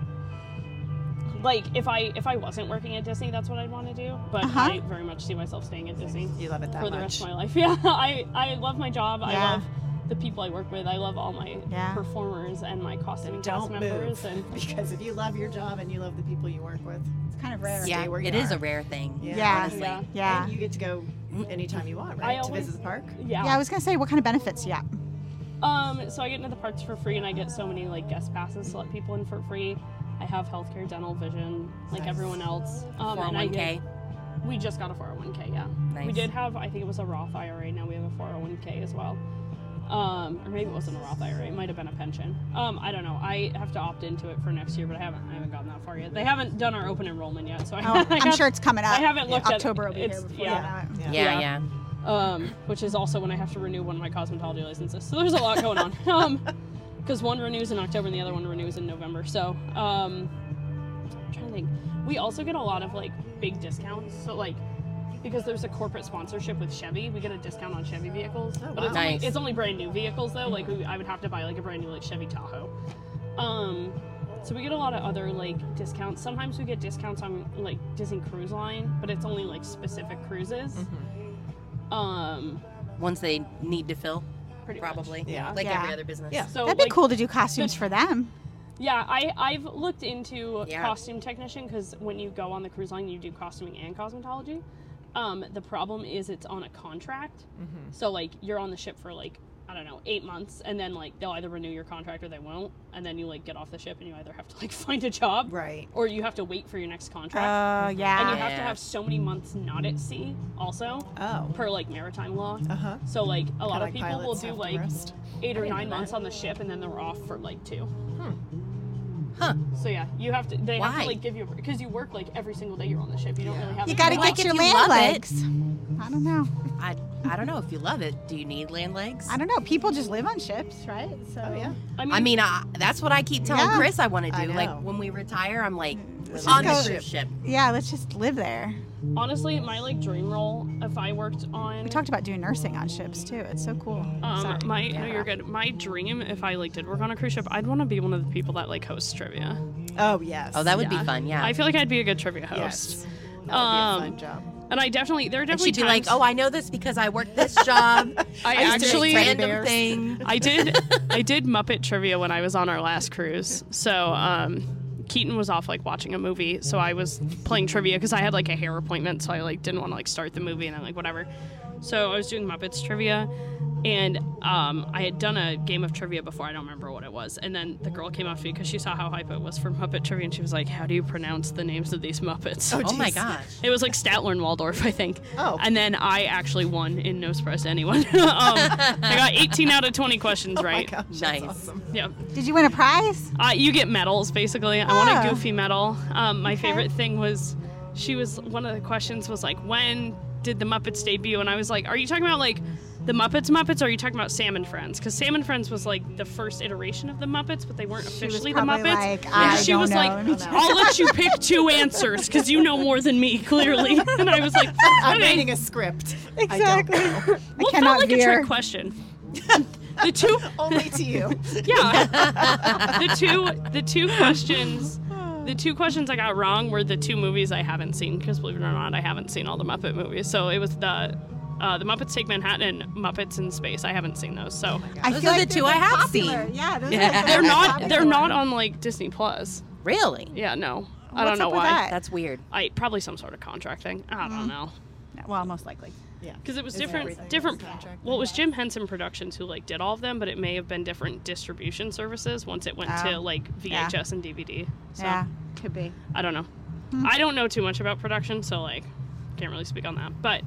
Like if I if I wasn't working at Disney, that's what I'd want to do. But Uh-huh. I very much see myself staying at Disney you love it that for the much. rest of my life. Yeah, I I love my job. I love the people I work with. I love all my Yeah. performers and my costume cast members. And because if you love your job and you love the people you work with, It's kind of rare. Yeah, Stay where you it is are. a rare thing. Yeah. Yeah. Honestly. yeah, Yeah. and you get to go anytime you want, right? I to always- visit the park. yeah. Yeah, I was gonna say, what kind of benefits? Yeah. Um, so I get into the parks for free, and I get so many like guest passes to let people in for free. I have healthcare, dental, vision, like Nice. everyone else. Um, and I 401k. get, we just got a 401k, yeah. Nice. We did have, I think it was a Roth IRA. Now we have a 401k as well. Um, or maybe it wasn't a Roth IRA. It might have been a pension. Um, I don't know. I have to opt into it for next year, but I haven't. I haven't gotten that far yet. They haven't done our open enrollment yet, so I, Oh, I I'm have- sure it's coming up. I haven't looked at October will be it's- here yeah. you know. Yeah, Yeah. yeah. um, which is also when I have to renew one of my cosmetology licenses. So there's a lot going on. Um, because one renews in October and the other one renews in November. So, um, I'm trying to think. We also get a lot of like big discounts. So like. Because there's a corporate sponsorship with Chevy, we get a discount on Chevy vehicles. Oh, But it's, wow. only, Nice. it's only brand new vehicles though. Like we, I would have to buy like a brand new like Chevy Tahoe. Um, so we get a lot of other like discounts. Sometimes we get discounts on like Disney Cruise Line, but it's only like specific cruises. Um, Ones they need to fill, pretty much. probably. Yeah. Like Yeah. every other business. Yeah. So That'd be like, cool to do costumes for them. Yeah, I I've looked into Yeah. costume technician because when you go on the cruise line, you do costuming and cosmetology. Um, the problem is it's on a contract, Mm-hmm. so like you're on the ship for like I don't know eight months, and then like they'll either renew your contract or they won't, and then you like get off the ship and you either have to like find a job Right. or you have to wait for your next contract. Oh, contract, and you yeah. have to have so many months not at sea also Oh. per like maritime law. Uh huh. So like a lot Kinda of like people will do like eight or nine months on the ship and then they're off for like two. Huh. So yeah, you have to. They have Why? to like give you because you work like every single day you're on the ship. You don't really have. You got to Like, get if your you land love it- legs. I don't know. I, I don't know if you love it. Do you need land legs? I don't know. People just live on ships, right? So Oh yeah. I mean, I mean, I, that's what I keep telling Yeah. Chris I want to I do. Like when we retire, I'm like Let's on the go- cruise ship. Yeah, let's just live there. honestly, my like dream role if I worked on. We talked about doing nursing on ships too. It's so cool. Um, Sorry. my no, you're good. My dream, if I like did work on a cruise ship, I'd want to be one of the people that like hosts trivia. Oh yes. Oh, that would Yeah. be fun. Yeah. I feel like I'd be a good trivia host. Yes. That would be a Um, fun job. And I definitely there are and definitely she'd be like, "Oh, I know this because I worked this job. I used to actually random bears. thing." I did I did Muppet trivia when I was on our last cruise. So um Keaton was off like watching a movie, so I was playing trivia because I had like a hair appointment, so I like didn't want to like start the movie and then like whatever. So I was doing Muppets trivia, and um, I had done a game of trivia before. I don't remember what it was. And then the girl came up to me because she saw how hype it was for Muppet trivia, and she was like, "How do you pronounce the names of these Muppets?" Oh my jeez. gosh. It was like Statler and Waldorf, I think. Oh. And then I actually won in no surprise to anyone. um, I got 18 out of 20 questions Oh right. my gosh. That's Nice. awesome. Yeah. Did you win a prize? Uh, you get medals basically. I won Oh. a goofy medal. Um, my favorite thing was she was one of the questions was like, when did the Muppets debut? And I was like, are you talking about like the Muppets Muppets or are you talking about Sam and Friends? Because Sam and Friends was like the first iteration of the Muppets, but they weren't She was officially the Muppets. like, and I she don't was know. like, And he I'll let you pick two answers because you know more than me, clearly. And I was like, I'm okay. reading a script. Exactly. I don't know. Well, it cannot felt like a trick question. the two Only to you. yeah the two the two questions the two questions I got wrong were the two movies I haven't seen because believe it or not I haven't seen all the Muppet movies. So it was the uh, the Muppets Take Manhattan and Muppets in Space. I haven't seen those. So I Those feel are the like two they're I have popular. seen. Yeah, those Yeah. are they're not popular they're not on like Disney Plus. Really? Yeah, no. I don't know up with why. that? That's weird. I probably some sort of contract thing. I don't know. Well, most likely. Yeah. Because it was Is different, different. is contract Well, it was Jim Henson Productions who like did all of them, but it may have been different distribution services once it went to Oh, like yeah. VHS and DVD. So Yeah, could be. I don't know. I don't know too much about production, so like can't really speak on that. But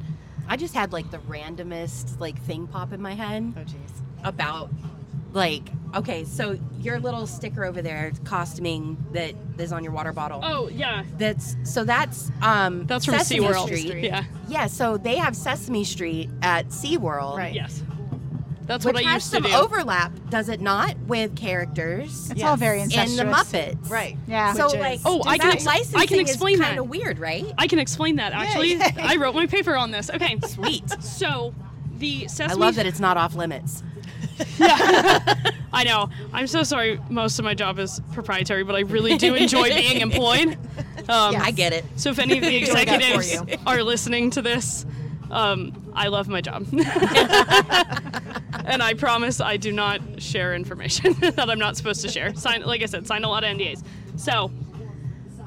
I just had like the randomest like thing pop in my head Oh, jeez. about like okay, so your little sticker over there, costuming that is on your water bottle. oh yeah, That's so that's um that's from Sesame SeaWorld. Street. Yeah, Yeah, so they have Sesame Street at SeaWorld. Right. yes. That's Which what I has used to some do. overlap, does it not, with characters It's all Yes. very in incestuous. the Muppets? Right. Yeah. So Which is- like, Oh, I can that ex- I can licensing explain is that. kind of weird, right? I can explain that actually. Yay. I wrote my paper on this. Okay, Sweet. so the I Sesame love that it's not off limits. I know. I'm so sorry. Most of my job is proprietary, but I really do enjoy being employed. Um, I get it. So if any of the Enjoy that for executives you. are listening to this, um, I love my job, and I promise I do not share information that I'm not supposed to share. Sign, like I said, sign a lot of NDAs. So.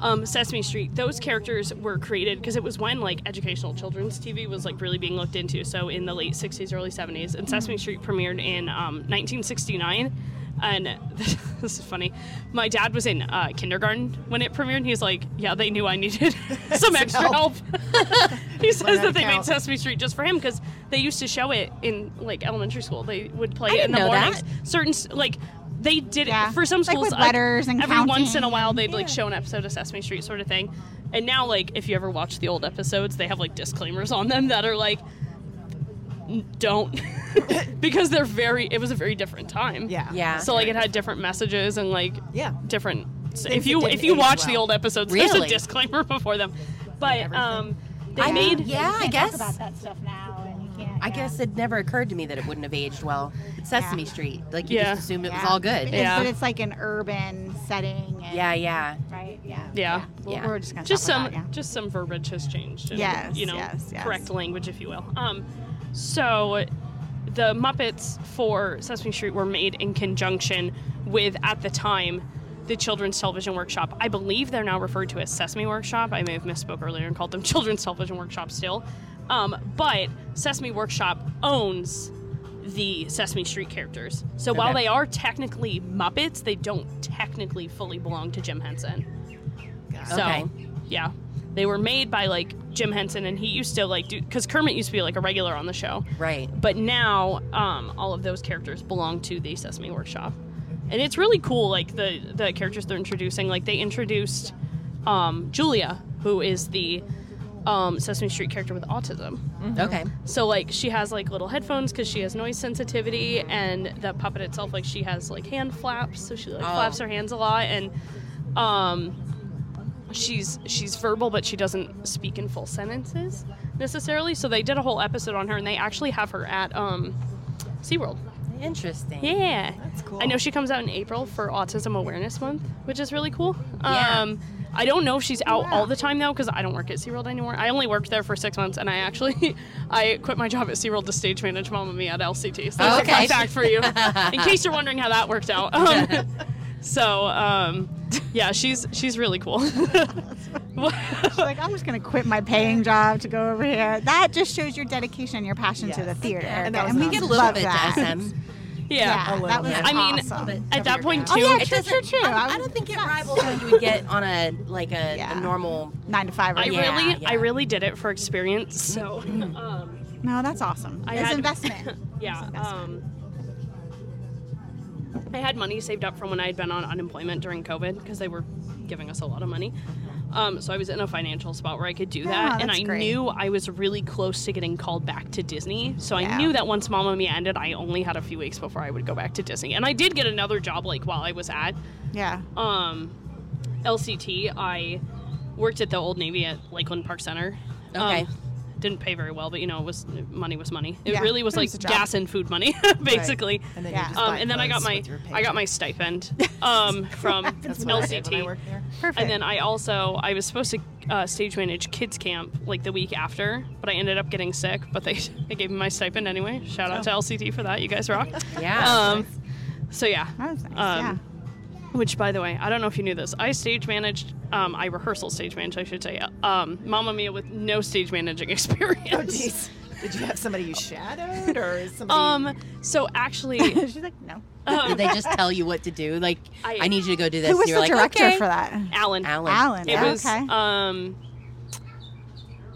Um, Sesame Street. Those characters were created because it was when like educational children's TV was like really being looked into. So in the late '60s, early '70s, and Sesame Street premiered in um, 1969. And this is funny. My dad was in uh, kindergarten when it premiered. And he's like, "Yeah, they knew I needed some extra help." he says that they made. Sesame Street just for him because they used to show it in like elementary school. They would play I it in the know that. mornings. Certain like they did Yeah. it for some Like schools. with uh, and every once in a while they'd like Yeah. show an episode of Sesame Street sort of thing. And now like if you ever watch the old episodes, they have like disclaimers on them that are like "N- don't because they're very it was a very different time. Yeah. Yeah. So like it had different messages and like Yeah. different if you if you age watch the old episodes there's a disclaimer before them. But um they I made yeah, I You can't guess. talk about that stuff now, and you can't. I yeah. guess it never occurred to me that it wouldn't have aged well. Sesame Yeah. Street. Like you Yeah. just assumed it was all good. Because- Yeah. But it's like an urban setting. And, Yeah, yeah. Right. Yeah. Yeah. We're, Yeah. we're just gonna just talk some about that, yeah. just some verbiage has changed and, Yes, you know yes, yes. correct language if you will um so the muppets for sesame street were made in conjunction with at the time the children's television workshop i believe they're now referred to as sesame workshop i may have misspoke earlier and called them children's television workshop still um, but sesame workshop owns the Sesame Street characters. So while they are technically Muppets, they don't technically fully belong to Jim Henson. So, Okay. yeah, they were made by like Jim Henson, and he used to like do because Kermit used to be like a regular on the show, Right. but now um, all of those characters belong to the Sesame Workshop, and it's really cool. Like the the characters they're introducing, like they introduced um, Julia, who is the um, Sesame Street character with autism. Okay. So like she has like little headphones because she has noise sensitivity, and the puppet itself like she has like hand flaps, so she like Oh. flaps her hands a lot, and um, she's she's verbal, but she doesn't speak in full sentences necessarily. So they did a whole episode on her, and they actually have her at um, SeaWorld. Interesting. Yeah, That's cool. I know she comes out in April for Autism Awareness Month, which is really cool. Yeah. Um, I don't know if she's out Wow. all the time though, because I don't work at SeaWorld anymore. I only worked there for six months, and I actually I quit my job at SeaWorld to stage manage Mamma Mia at LCT. So that's Okay. a fun fact for you, in case you're wondering how that worked out. Um, so um, yeah, she's she's really cool. She's like, I'm just gonna quit my paying job to go over here. That just shows your dedication and your passion to the theater. And that Ericka, was we We awesome. get a little love bit that. to SM. yeah. A that was bit. I mean, awesome. At that point Oh, too, yeah, It true, true, true. I, I I don't think it rivals what you would get on a like a, Yeah. a normal. Nine to five. I Right? Yeah, really I really did it for experience. So um, No, that's awesome. I it's had- investment. yeah. It's investment. Um, I had money saved up from when I had been on unemployment during COVID because they were giving us a lot of money. Um, so I was in a financial spot where I could do Yeah, that, and I great. knew I was really close to getting called back to Disney. So I knew that once Mamma Mia ended, I only had a few weeks before I would go back to Disney. And I did get another job like while I was at yeah. um, LCT. I worked at the Old Navy at Lakeland Park Center. Um, Okay. Didn't pay very well, but you know, it was money was money. It Yeah, really was like was gas and food money, basically. And then Yeah. Um, and then I got my I got my stipend um, from That's what I did when I LCT. Perfect. And then I also I was supposed to uh, stage manage kids camp like the week after, but I ended up getting sick. But they they gave me my stipend anyway. Shout out to LCT for that. You guys rock. Yeah. Um, so yeah. that was nice. Um, yeah. Which, by the way, I don't know if you knew this. I stage managed. Um, I rehearsal stage managed, I should say. Um, Mamma Mia with no stage managing experience. Oh, jeez. Did you have somebody you shadowed, or somebody? Um. So actually, She's like, no. um, Did they just tell you what to do? Like, I- I, need you to go do this. Who was and you're the like, director okay. for that? Alan. Alan. Alan. It yeah, was okay. um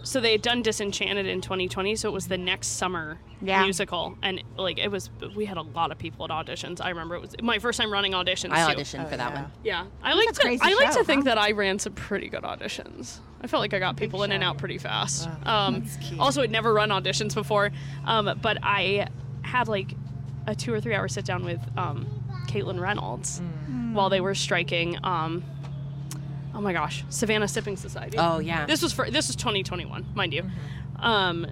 so they had done Disenchanted in 2020, so it was the next summer Yeah. musical, and like it was, we had a lot of people at auditions. I remember it was my first time running auditions. I too. auditioned Oh, for that yeah. one. Yeah, I like to, I like show, to think huh? that I ran some pretty good auditions. I felt like I got people in and out pretty fast. Wow, um, also, I'd never run auditions before, um, but I had like a two or three hour sit down with um, Caitlin Reynolds while they were striking. Um, oh my gosh, Savannah Sipping Society. Oh yeah. This was for this was 2021, mind you. Um,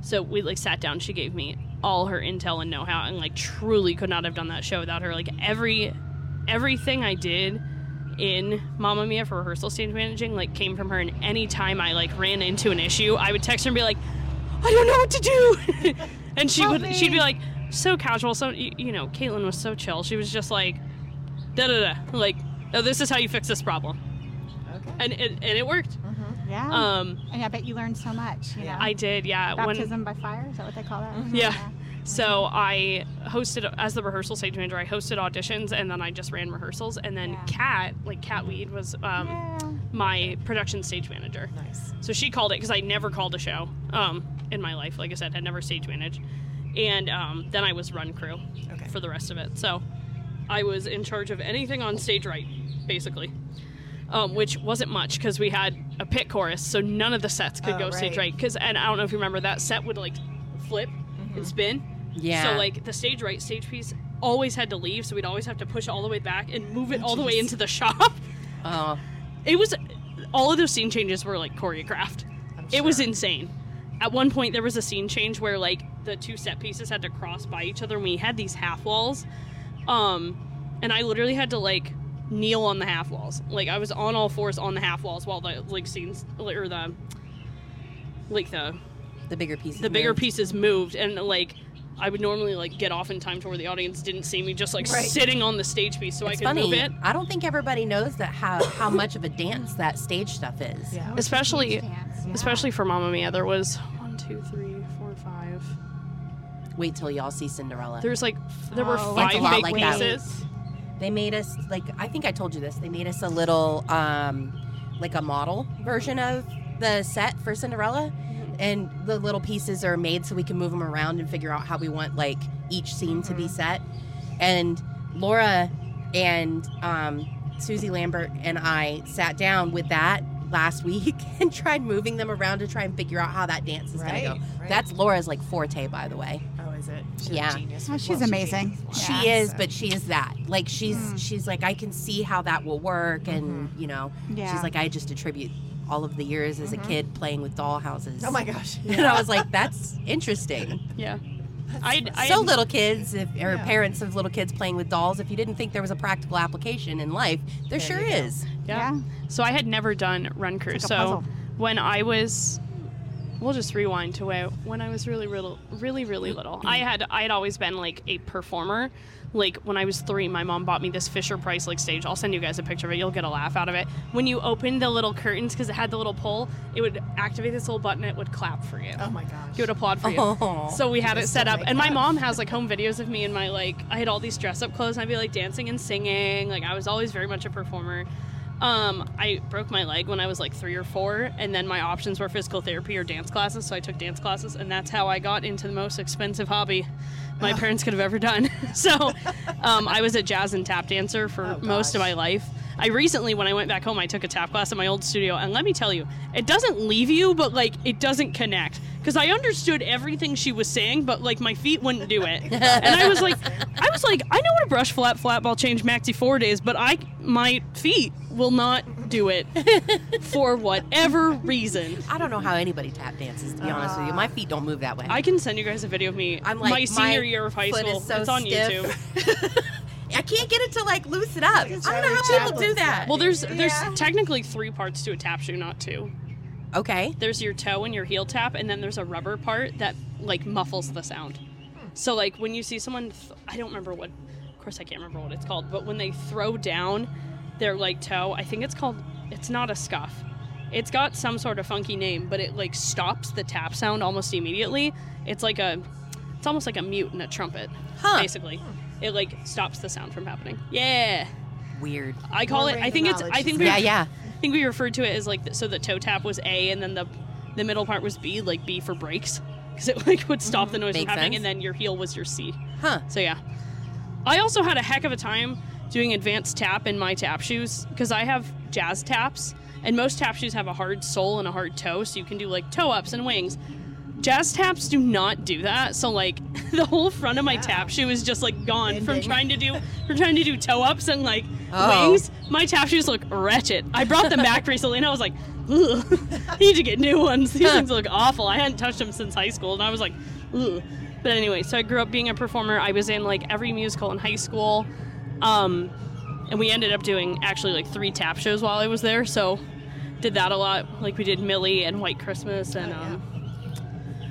so we like sat down. She gave me all her intel and know-how, and like truly could not have done that show without her. Like every everything I did in Mamma Mia for rehearsal stage managing like came from her. And any time I like ran into an issue, I would text her and be like, I don't know what to do, and she Help would she'd be like so casual. So you, know, Caitlin was so chill. She was just like da da da like. Oh, this is how you fix this problem. and it, and it worked. yeah. Um, and I bet you learned so much. You Yeah. know? I did, yeah. When Baptism by fire. Is that what they call that? Yeah. So I hosted as the rehearsal stage manager. I hosted auditions and then I just ran rehearsals. And then Yeah. Kat, like Kat Weed, was um, Yeah. my production stage manager. Nice. So she called it because I never called a show um, in my life. Like I said, I never stage managed. And um, then I was run crew Okay. for the rest of it. So I was in charge of anything on stage right, basically. Um, which wasn't much because we had a pit chorus, so none of the sets could Oh, go stage right. right. Because and I don't know if you remember that set would like flip and spin. Yeah. So like the stage right stage piece always had to leave, so we'd always have to push it all the way back and move it all the way into the shop. Oh. It was all of those scene changes were like choreographed. I'm It was insane. At one point, there was a scene change where like the two set pieces had to cross by each other, and we had these half walls. Um, and I literally had to like kneel on the half walls. Like I was on all fours on the half walls while the like scenes or the like the The bigger pieces. the bigger moved. pieces moved, and like I would normally like get off in time to where the audience didn't see me, just like Right. sitting on the stage piece so It's I could funny. move it. I don't think everybody knows that how how much of a dance that stage stuff is. Yeah. Especially yeah. especially for Mamma Mia, there was one, two, three, four, five. Wait till y'all see Cinderella. There's like f- there were Oh, five it's a lot big like that. They made us like I think I told you this. They made us a little um like a model version of the set for Cinderella. And the little pieces are made so we can move them around and figure out how we want like each scene to be set. And Laura and um, Susie Lambert and I sat down with that last week and tried moving them around to try and figure out how that dance is Right, going to go. right. That's Laura's like forte, by the way. Is it? She's Yeah. a genius. Oh, with- she's well, amazing. genius with She lines, is, so. but she is that. Like she's Mm. she's like I can see how that will work, and you know, Yeah. she's like I just attribute all of the years as a kid playing with dollhouses. Oh my gosh. And I was like, that's interesting. Yeah. I, I so little kids, if or Yeah. parents of little kids playing with dolls, if you didn't think there was a practical application in life, there, There sure is. Yeah. Yeah. So I had never done Run Crew. like so puzzle. when I was, we'll just rewind to where, when I was really, really, really, really little. I mm-hmm. had I had always been like a performer. Like when I was three, my mom bought me this Fisher Price like stage. I'll send you guys a picture of it. You'll get a laugh out of it. When you opened the little curtains because it had the little pull, it would activate this little button. It would clap for you. Oh my gosh. He would applaud for you. Oh. So we had it set up, and my mom has like home videos of me and my like. I had all these dress up clothes, and I'd be like dancing and singing. Like I was always very much a performer. Um, I broke my leg when I was like three or four, and then my options were physical therapy or dance classes. So I took dance classes, and that's how I got into the most expensive hobby my parents could have ever done. so um, I was a jazz and tap dancer for Oh, most of my life. I recently, when I went back home, I took a tap class at my old studio, and let me tell you, it doesn't leave you, but like it doesn't connect. Because I understood everything she was saying, but like my feet wouldn't do it, and I was like, I was like, I know what a brush flat flat ball change Maxie Ford is, but I my feet will not do it for whatever reason. I don't know how anybody tap dances. To be honest with you, my feet don't move that way. I can send you guys a video of me I'm like my senior my year of high school. So it's on stiff. YouTube. I can't get it to like loosen up. I don't know how people do that. Well, there's there's Yeah. technically three parts to a tap shoe, not two. okay. There's your toe and your heel tap, and then there's a rubber part that like muffles the sound. So like when you see someone, th- I don't remember what, of course I can't remember what it's called, but when they throw down their like toe, I think it's called. It's not a scuff. It's got some sort of funky name, but it like stops the tap sound almost immediately. It's like a, it's almost like a mute in a trumpet, Huh. basically. It like stops the sound from happening. Yeah, Weird. I call More it. I think it's. I think we Yeah, yeah. I think we referred to it as like the, so the toe tap was A and then the the middle part was B, like B for brakes, because it like would stop mm-hmm. the noise Makes from happening, sense. and then your heel was your C. Huh. So yeah, I also had a heck of a time doing advanced tap in my tap shoes because I have jazz taps, and most tap shoes have a hard sole and a hard toe, so you can do like toe ups and wings. Jazz taps do not do that, so like the whole front of my tap shoe is just like gone from trying to do from trying to do toe ups and like Oh. wings. My tap shoes look wretched. I brought them back recently, and I was like, Ugh, I need to get new ones. These things look awful. I hadn't touched them since high school, and I was like, Ugh. But anyway, so I grew up being a performer. I was in like every musical in high school, um, and we ended up doing actually like three tap shows while I was there. So did that a lot. Like we did Millie and White Christmas, and Oh, yeah. um,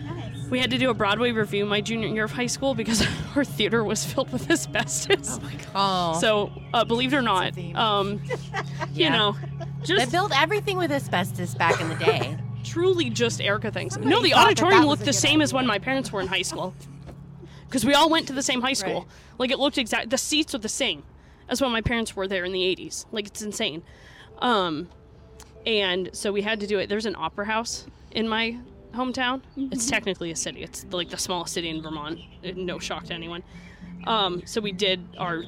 Nice. we had to do a Broadway revue my junior year of high school because our theater was filled with asbestos. Oh. my god! So, uh, believe it or not, theme. um, you Yeah. know, they just built everything with asbestos back in the day. truly just Ericka things. Somebody no, the thought that auditorium that looked the good same as when my parents were in high school. Because we all went to the same high school. Right. Like it looked exact. The seats are the same as when my parents were there in the '80s. Like it's insane. Um, and so we had to do it. There's an opera house in my hometown. It's technically a city. It's like the smallest city in Vermont. No shock to anyone. Um, so we did our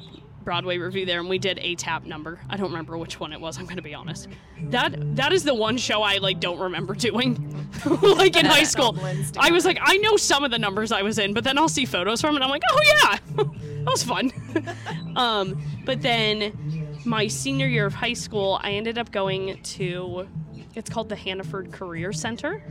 Broadway revue there, and we did a tap number. I don't remember which one it was. I'm going to be honest. That that is the one show I like don't remember doing, like in high school. I was like, I know some of the numbers I was in, but then I'll see photos from it. I'm like, oh yeah, that was fun. um, but then my senior year of high school, I ended up going to. It's called the Hannaford Career Center,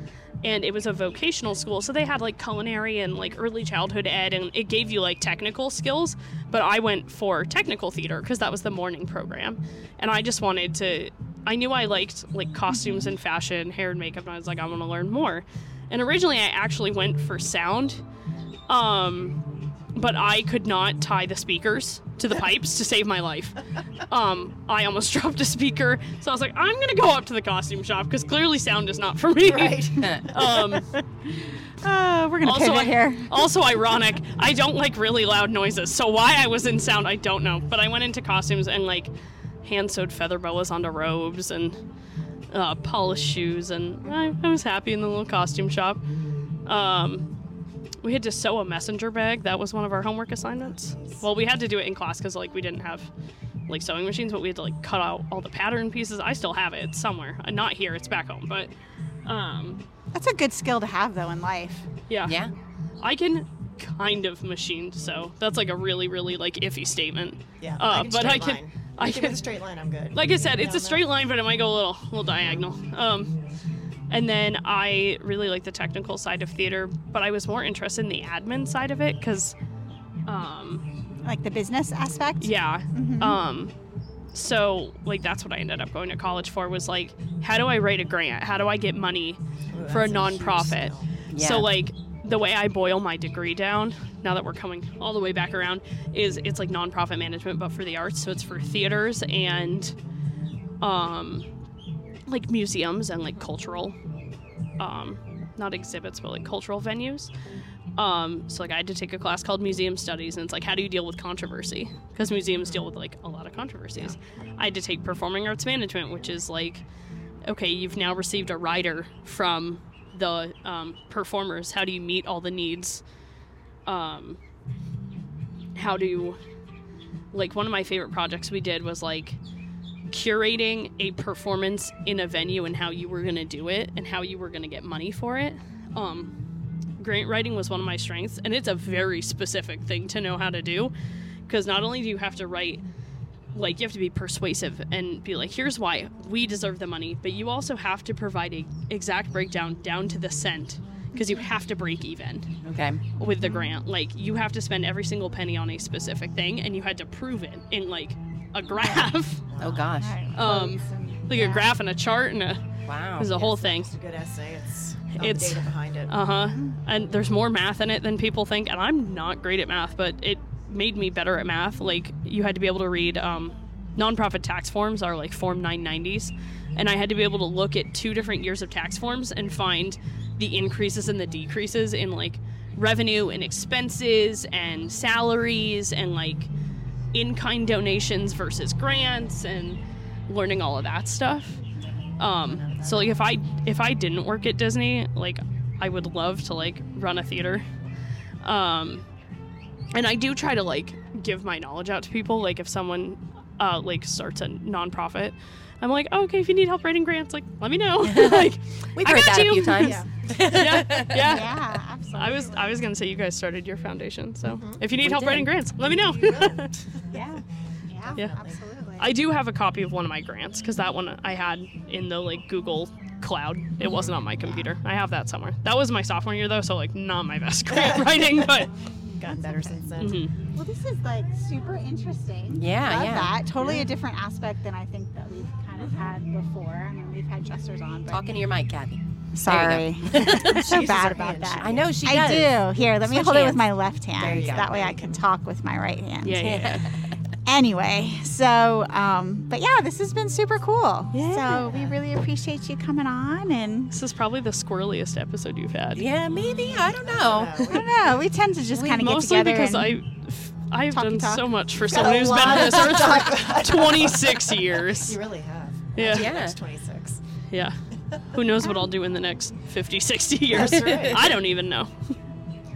and it was a vocational school. So they had like culinary and like early childhood ed, and it gave you like technical skills. But I went for technical theater because that was the morning program, and I just wanted to. I knew I liked like costumes and fashion, hair and makeup, and I was like, I want to learn more. And originally, I actually went for sound, um, but I could not tie the speakers to the pipes to save my life. Um, I almost dropped a speaker, so I was like, I'm gonna go up to the costume shop because clearly sound is not for me. Right. Um, Uh, we're gonna also, pivot I- here. also ironic. I don't like really loud noises, so why I was in sound, I don't know. But I went into costumes and like hand sewed feather boas onto robes and uh, polished shoes, and I, I was happy in the little costume shop. Um, we had to sew a messenger bag. That was one of our homework assignments. Well, we had to do it in class because like we didn't have like sewing machines, but we had to like cut out all the pattern pieces. I still have it it's somewhere. Uh, not here. It's back home, but um, That's a good skill to have though in life. yeah. yeah. I can kind of machine so that's like a really really like iffy statement Yeah. Uh, I but I can- line. I I can with can- a straight line. I'm good. like i said it's Down a straight line but it might go a little a little diagonal um and then i really like the technical side of theater but i was more interested in the admin side of it because um Like the business aspect. yeah Mhm. um so like that's what i ended up going to college for was like how do i write a grant how do i get money Ooh, for a nonprofit. skill. Yeah. So like the way I boil my degree down, now that we're coming all the way back around, is it's like nonprofit management but for the arts. So it's for theaters and um like museums and like cultural um not exhibits but like cultural venues. Um, so like I had to take a class called Museum Studies, and it's like how do you deal with controversy? Because museums deal with like a lot of controversies. I had to take Performing Arts Management, which is like, okay, you've now received a rider from the um, performers. How do you meet all the needs? Um, how do like one of my favorite projects we did was like curating a performance in a venue and how you were going to do it and how you were going to get money for it. Um, grant writing was one of my strengths, and it's a very specific thing to know how to do because not only do you have to write like you have to be persuasive and be like here's why we deserve the money but you also have to provide a exact breakdown down to the cent because you have to break even Okay. with the grant like you have to spend every single penny on a specific thing and you had to prove it in like a graph Oh gosh. um like a graph and a chart and a Wow. it was a whole thing It's a good essay. It's It's- data behind it. uh-huh and there's more math in it than people think and i'm not great at math but it made me better at math like you had to be able to read um, nonprofit tax forms are like form 990s and i had to be able to look at two different years of tax forms and find the increases and the decreases in like revenue and expenses and salaries and like in-kind donations versus grants and learning all of that stuff um, so like if I if I didn't work at Disney, like I would love to like run a theater. Um, and I do try to like give my knowledge out to people. Like if someone uh, like starts a nonprofit, I'm like, oh, okay, if you need help writing grants, like let me know. like We've I heard got that you. a few times. Yeah. yeah, yeah. Yeah, absolutely. I was I was gonna say you guys started your foundation, so if you need We help did. writing grants, let me know. Yeah. Yeah. Yeah. Absolutely. I do have a copy of one of my grants because that one I had in the like Google Cloud. It wasn't on my computer. I have that somewhere. That was my sophomore year though, so like not my best grant writing, but Gotten better since then. mhm. Well, this is like super interesting. Yeah, Love yeah. that. Totally a different aspect than I think that we've kind of had before. I mean, we've had dressers on, but Talking to your mic, Kathy. sorry, There I'm so bad about that. I know she does. I do. Here, let me Switch hold it with hands. my left There hand. you so go. that way I can talk with my right hand. yeah, yeah, yeah. Anyway, so um, but yeah, this has been super cool. Yeah. So we really appreciate you coming on, and This is probably the squirreliest episode you've had. Yeah, maybe. I don't know. I don't know. We tend to just kind of get Mostly together. because and, I I've Talky done talk. so much for Got someone who's been on this earth for 26 years. You really have. Yeah. Yeah. That's 26. Yeah. Who knows what I'll do in the next 50, 60 years? That's right. I don't even know.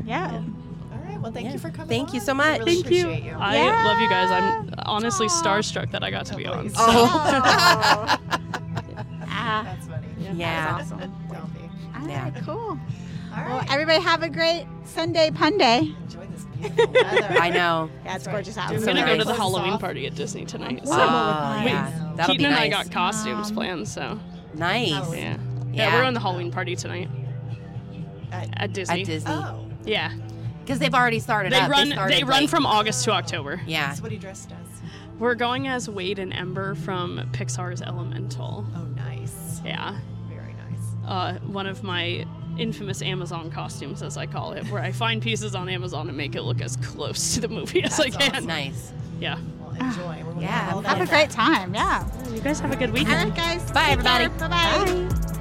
yeah. All right. Well, thank Yeah. you for coming. Thank you so We much. really Thank you. appreciate you. I Yeah. love you guys. I'm honestly Aw. starstruck that I got to be on. so- Oh. ah, That's funny. Yeah. that's awesome. Don't be. All Yeah. cool. All Well, everybody have a great Sunday pun day. Enjoy this beautiful weather. I know. Yeah, it's That's right. gorgeous out. I'm So gonna go to the Halloween party at Disney tonight. So. Oh, Wait, yeah. That'll Keaton be and I got costumes Um, planned, so Nice. Yeah. Yeah. yeah. we're on the Halloween party tonight At- at Disney. At Disney. Oh. Yeah, Because they've already started they up. run. started, They run like- from August to October. Yeah. That's what he dressed as. We're going as Wade and Ember from Pixar's Elemental. Oh, nice. Yeah, Very nice. uh, one of my infamous Amazon costumes, as I call it, where I find pieces on Amazon and make it look as close to the movie as I That's can. awesome. Nice. Yeah. Enjoy. We're gonna Yeah, all have a great time. Yeah. You guys have a good weekend. right, guys. Bye, everybody. Bye-bye. Bye.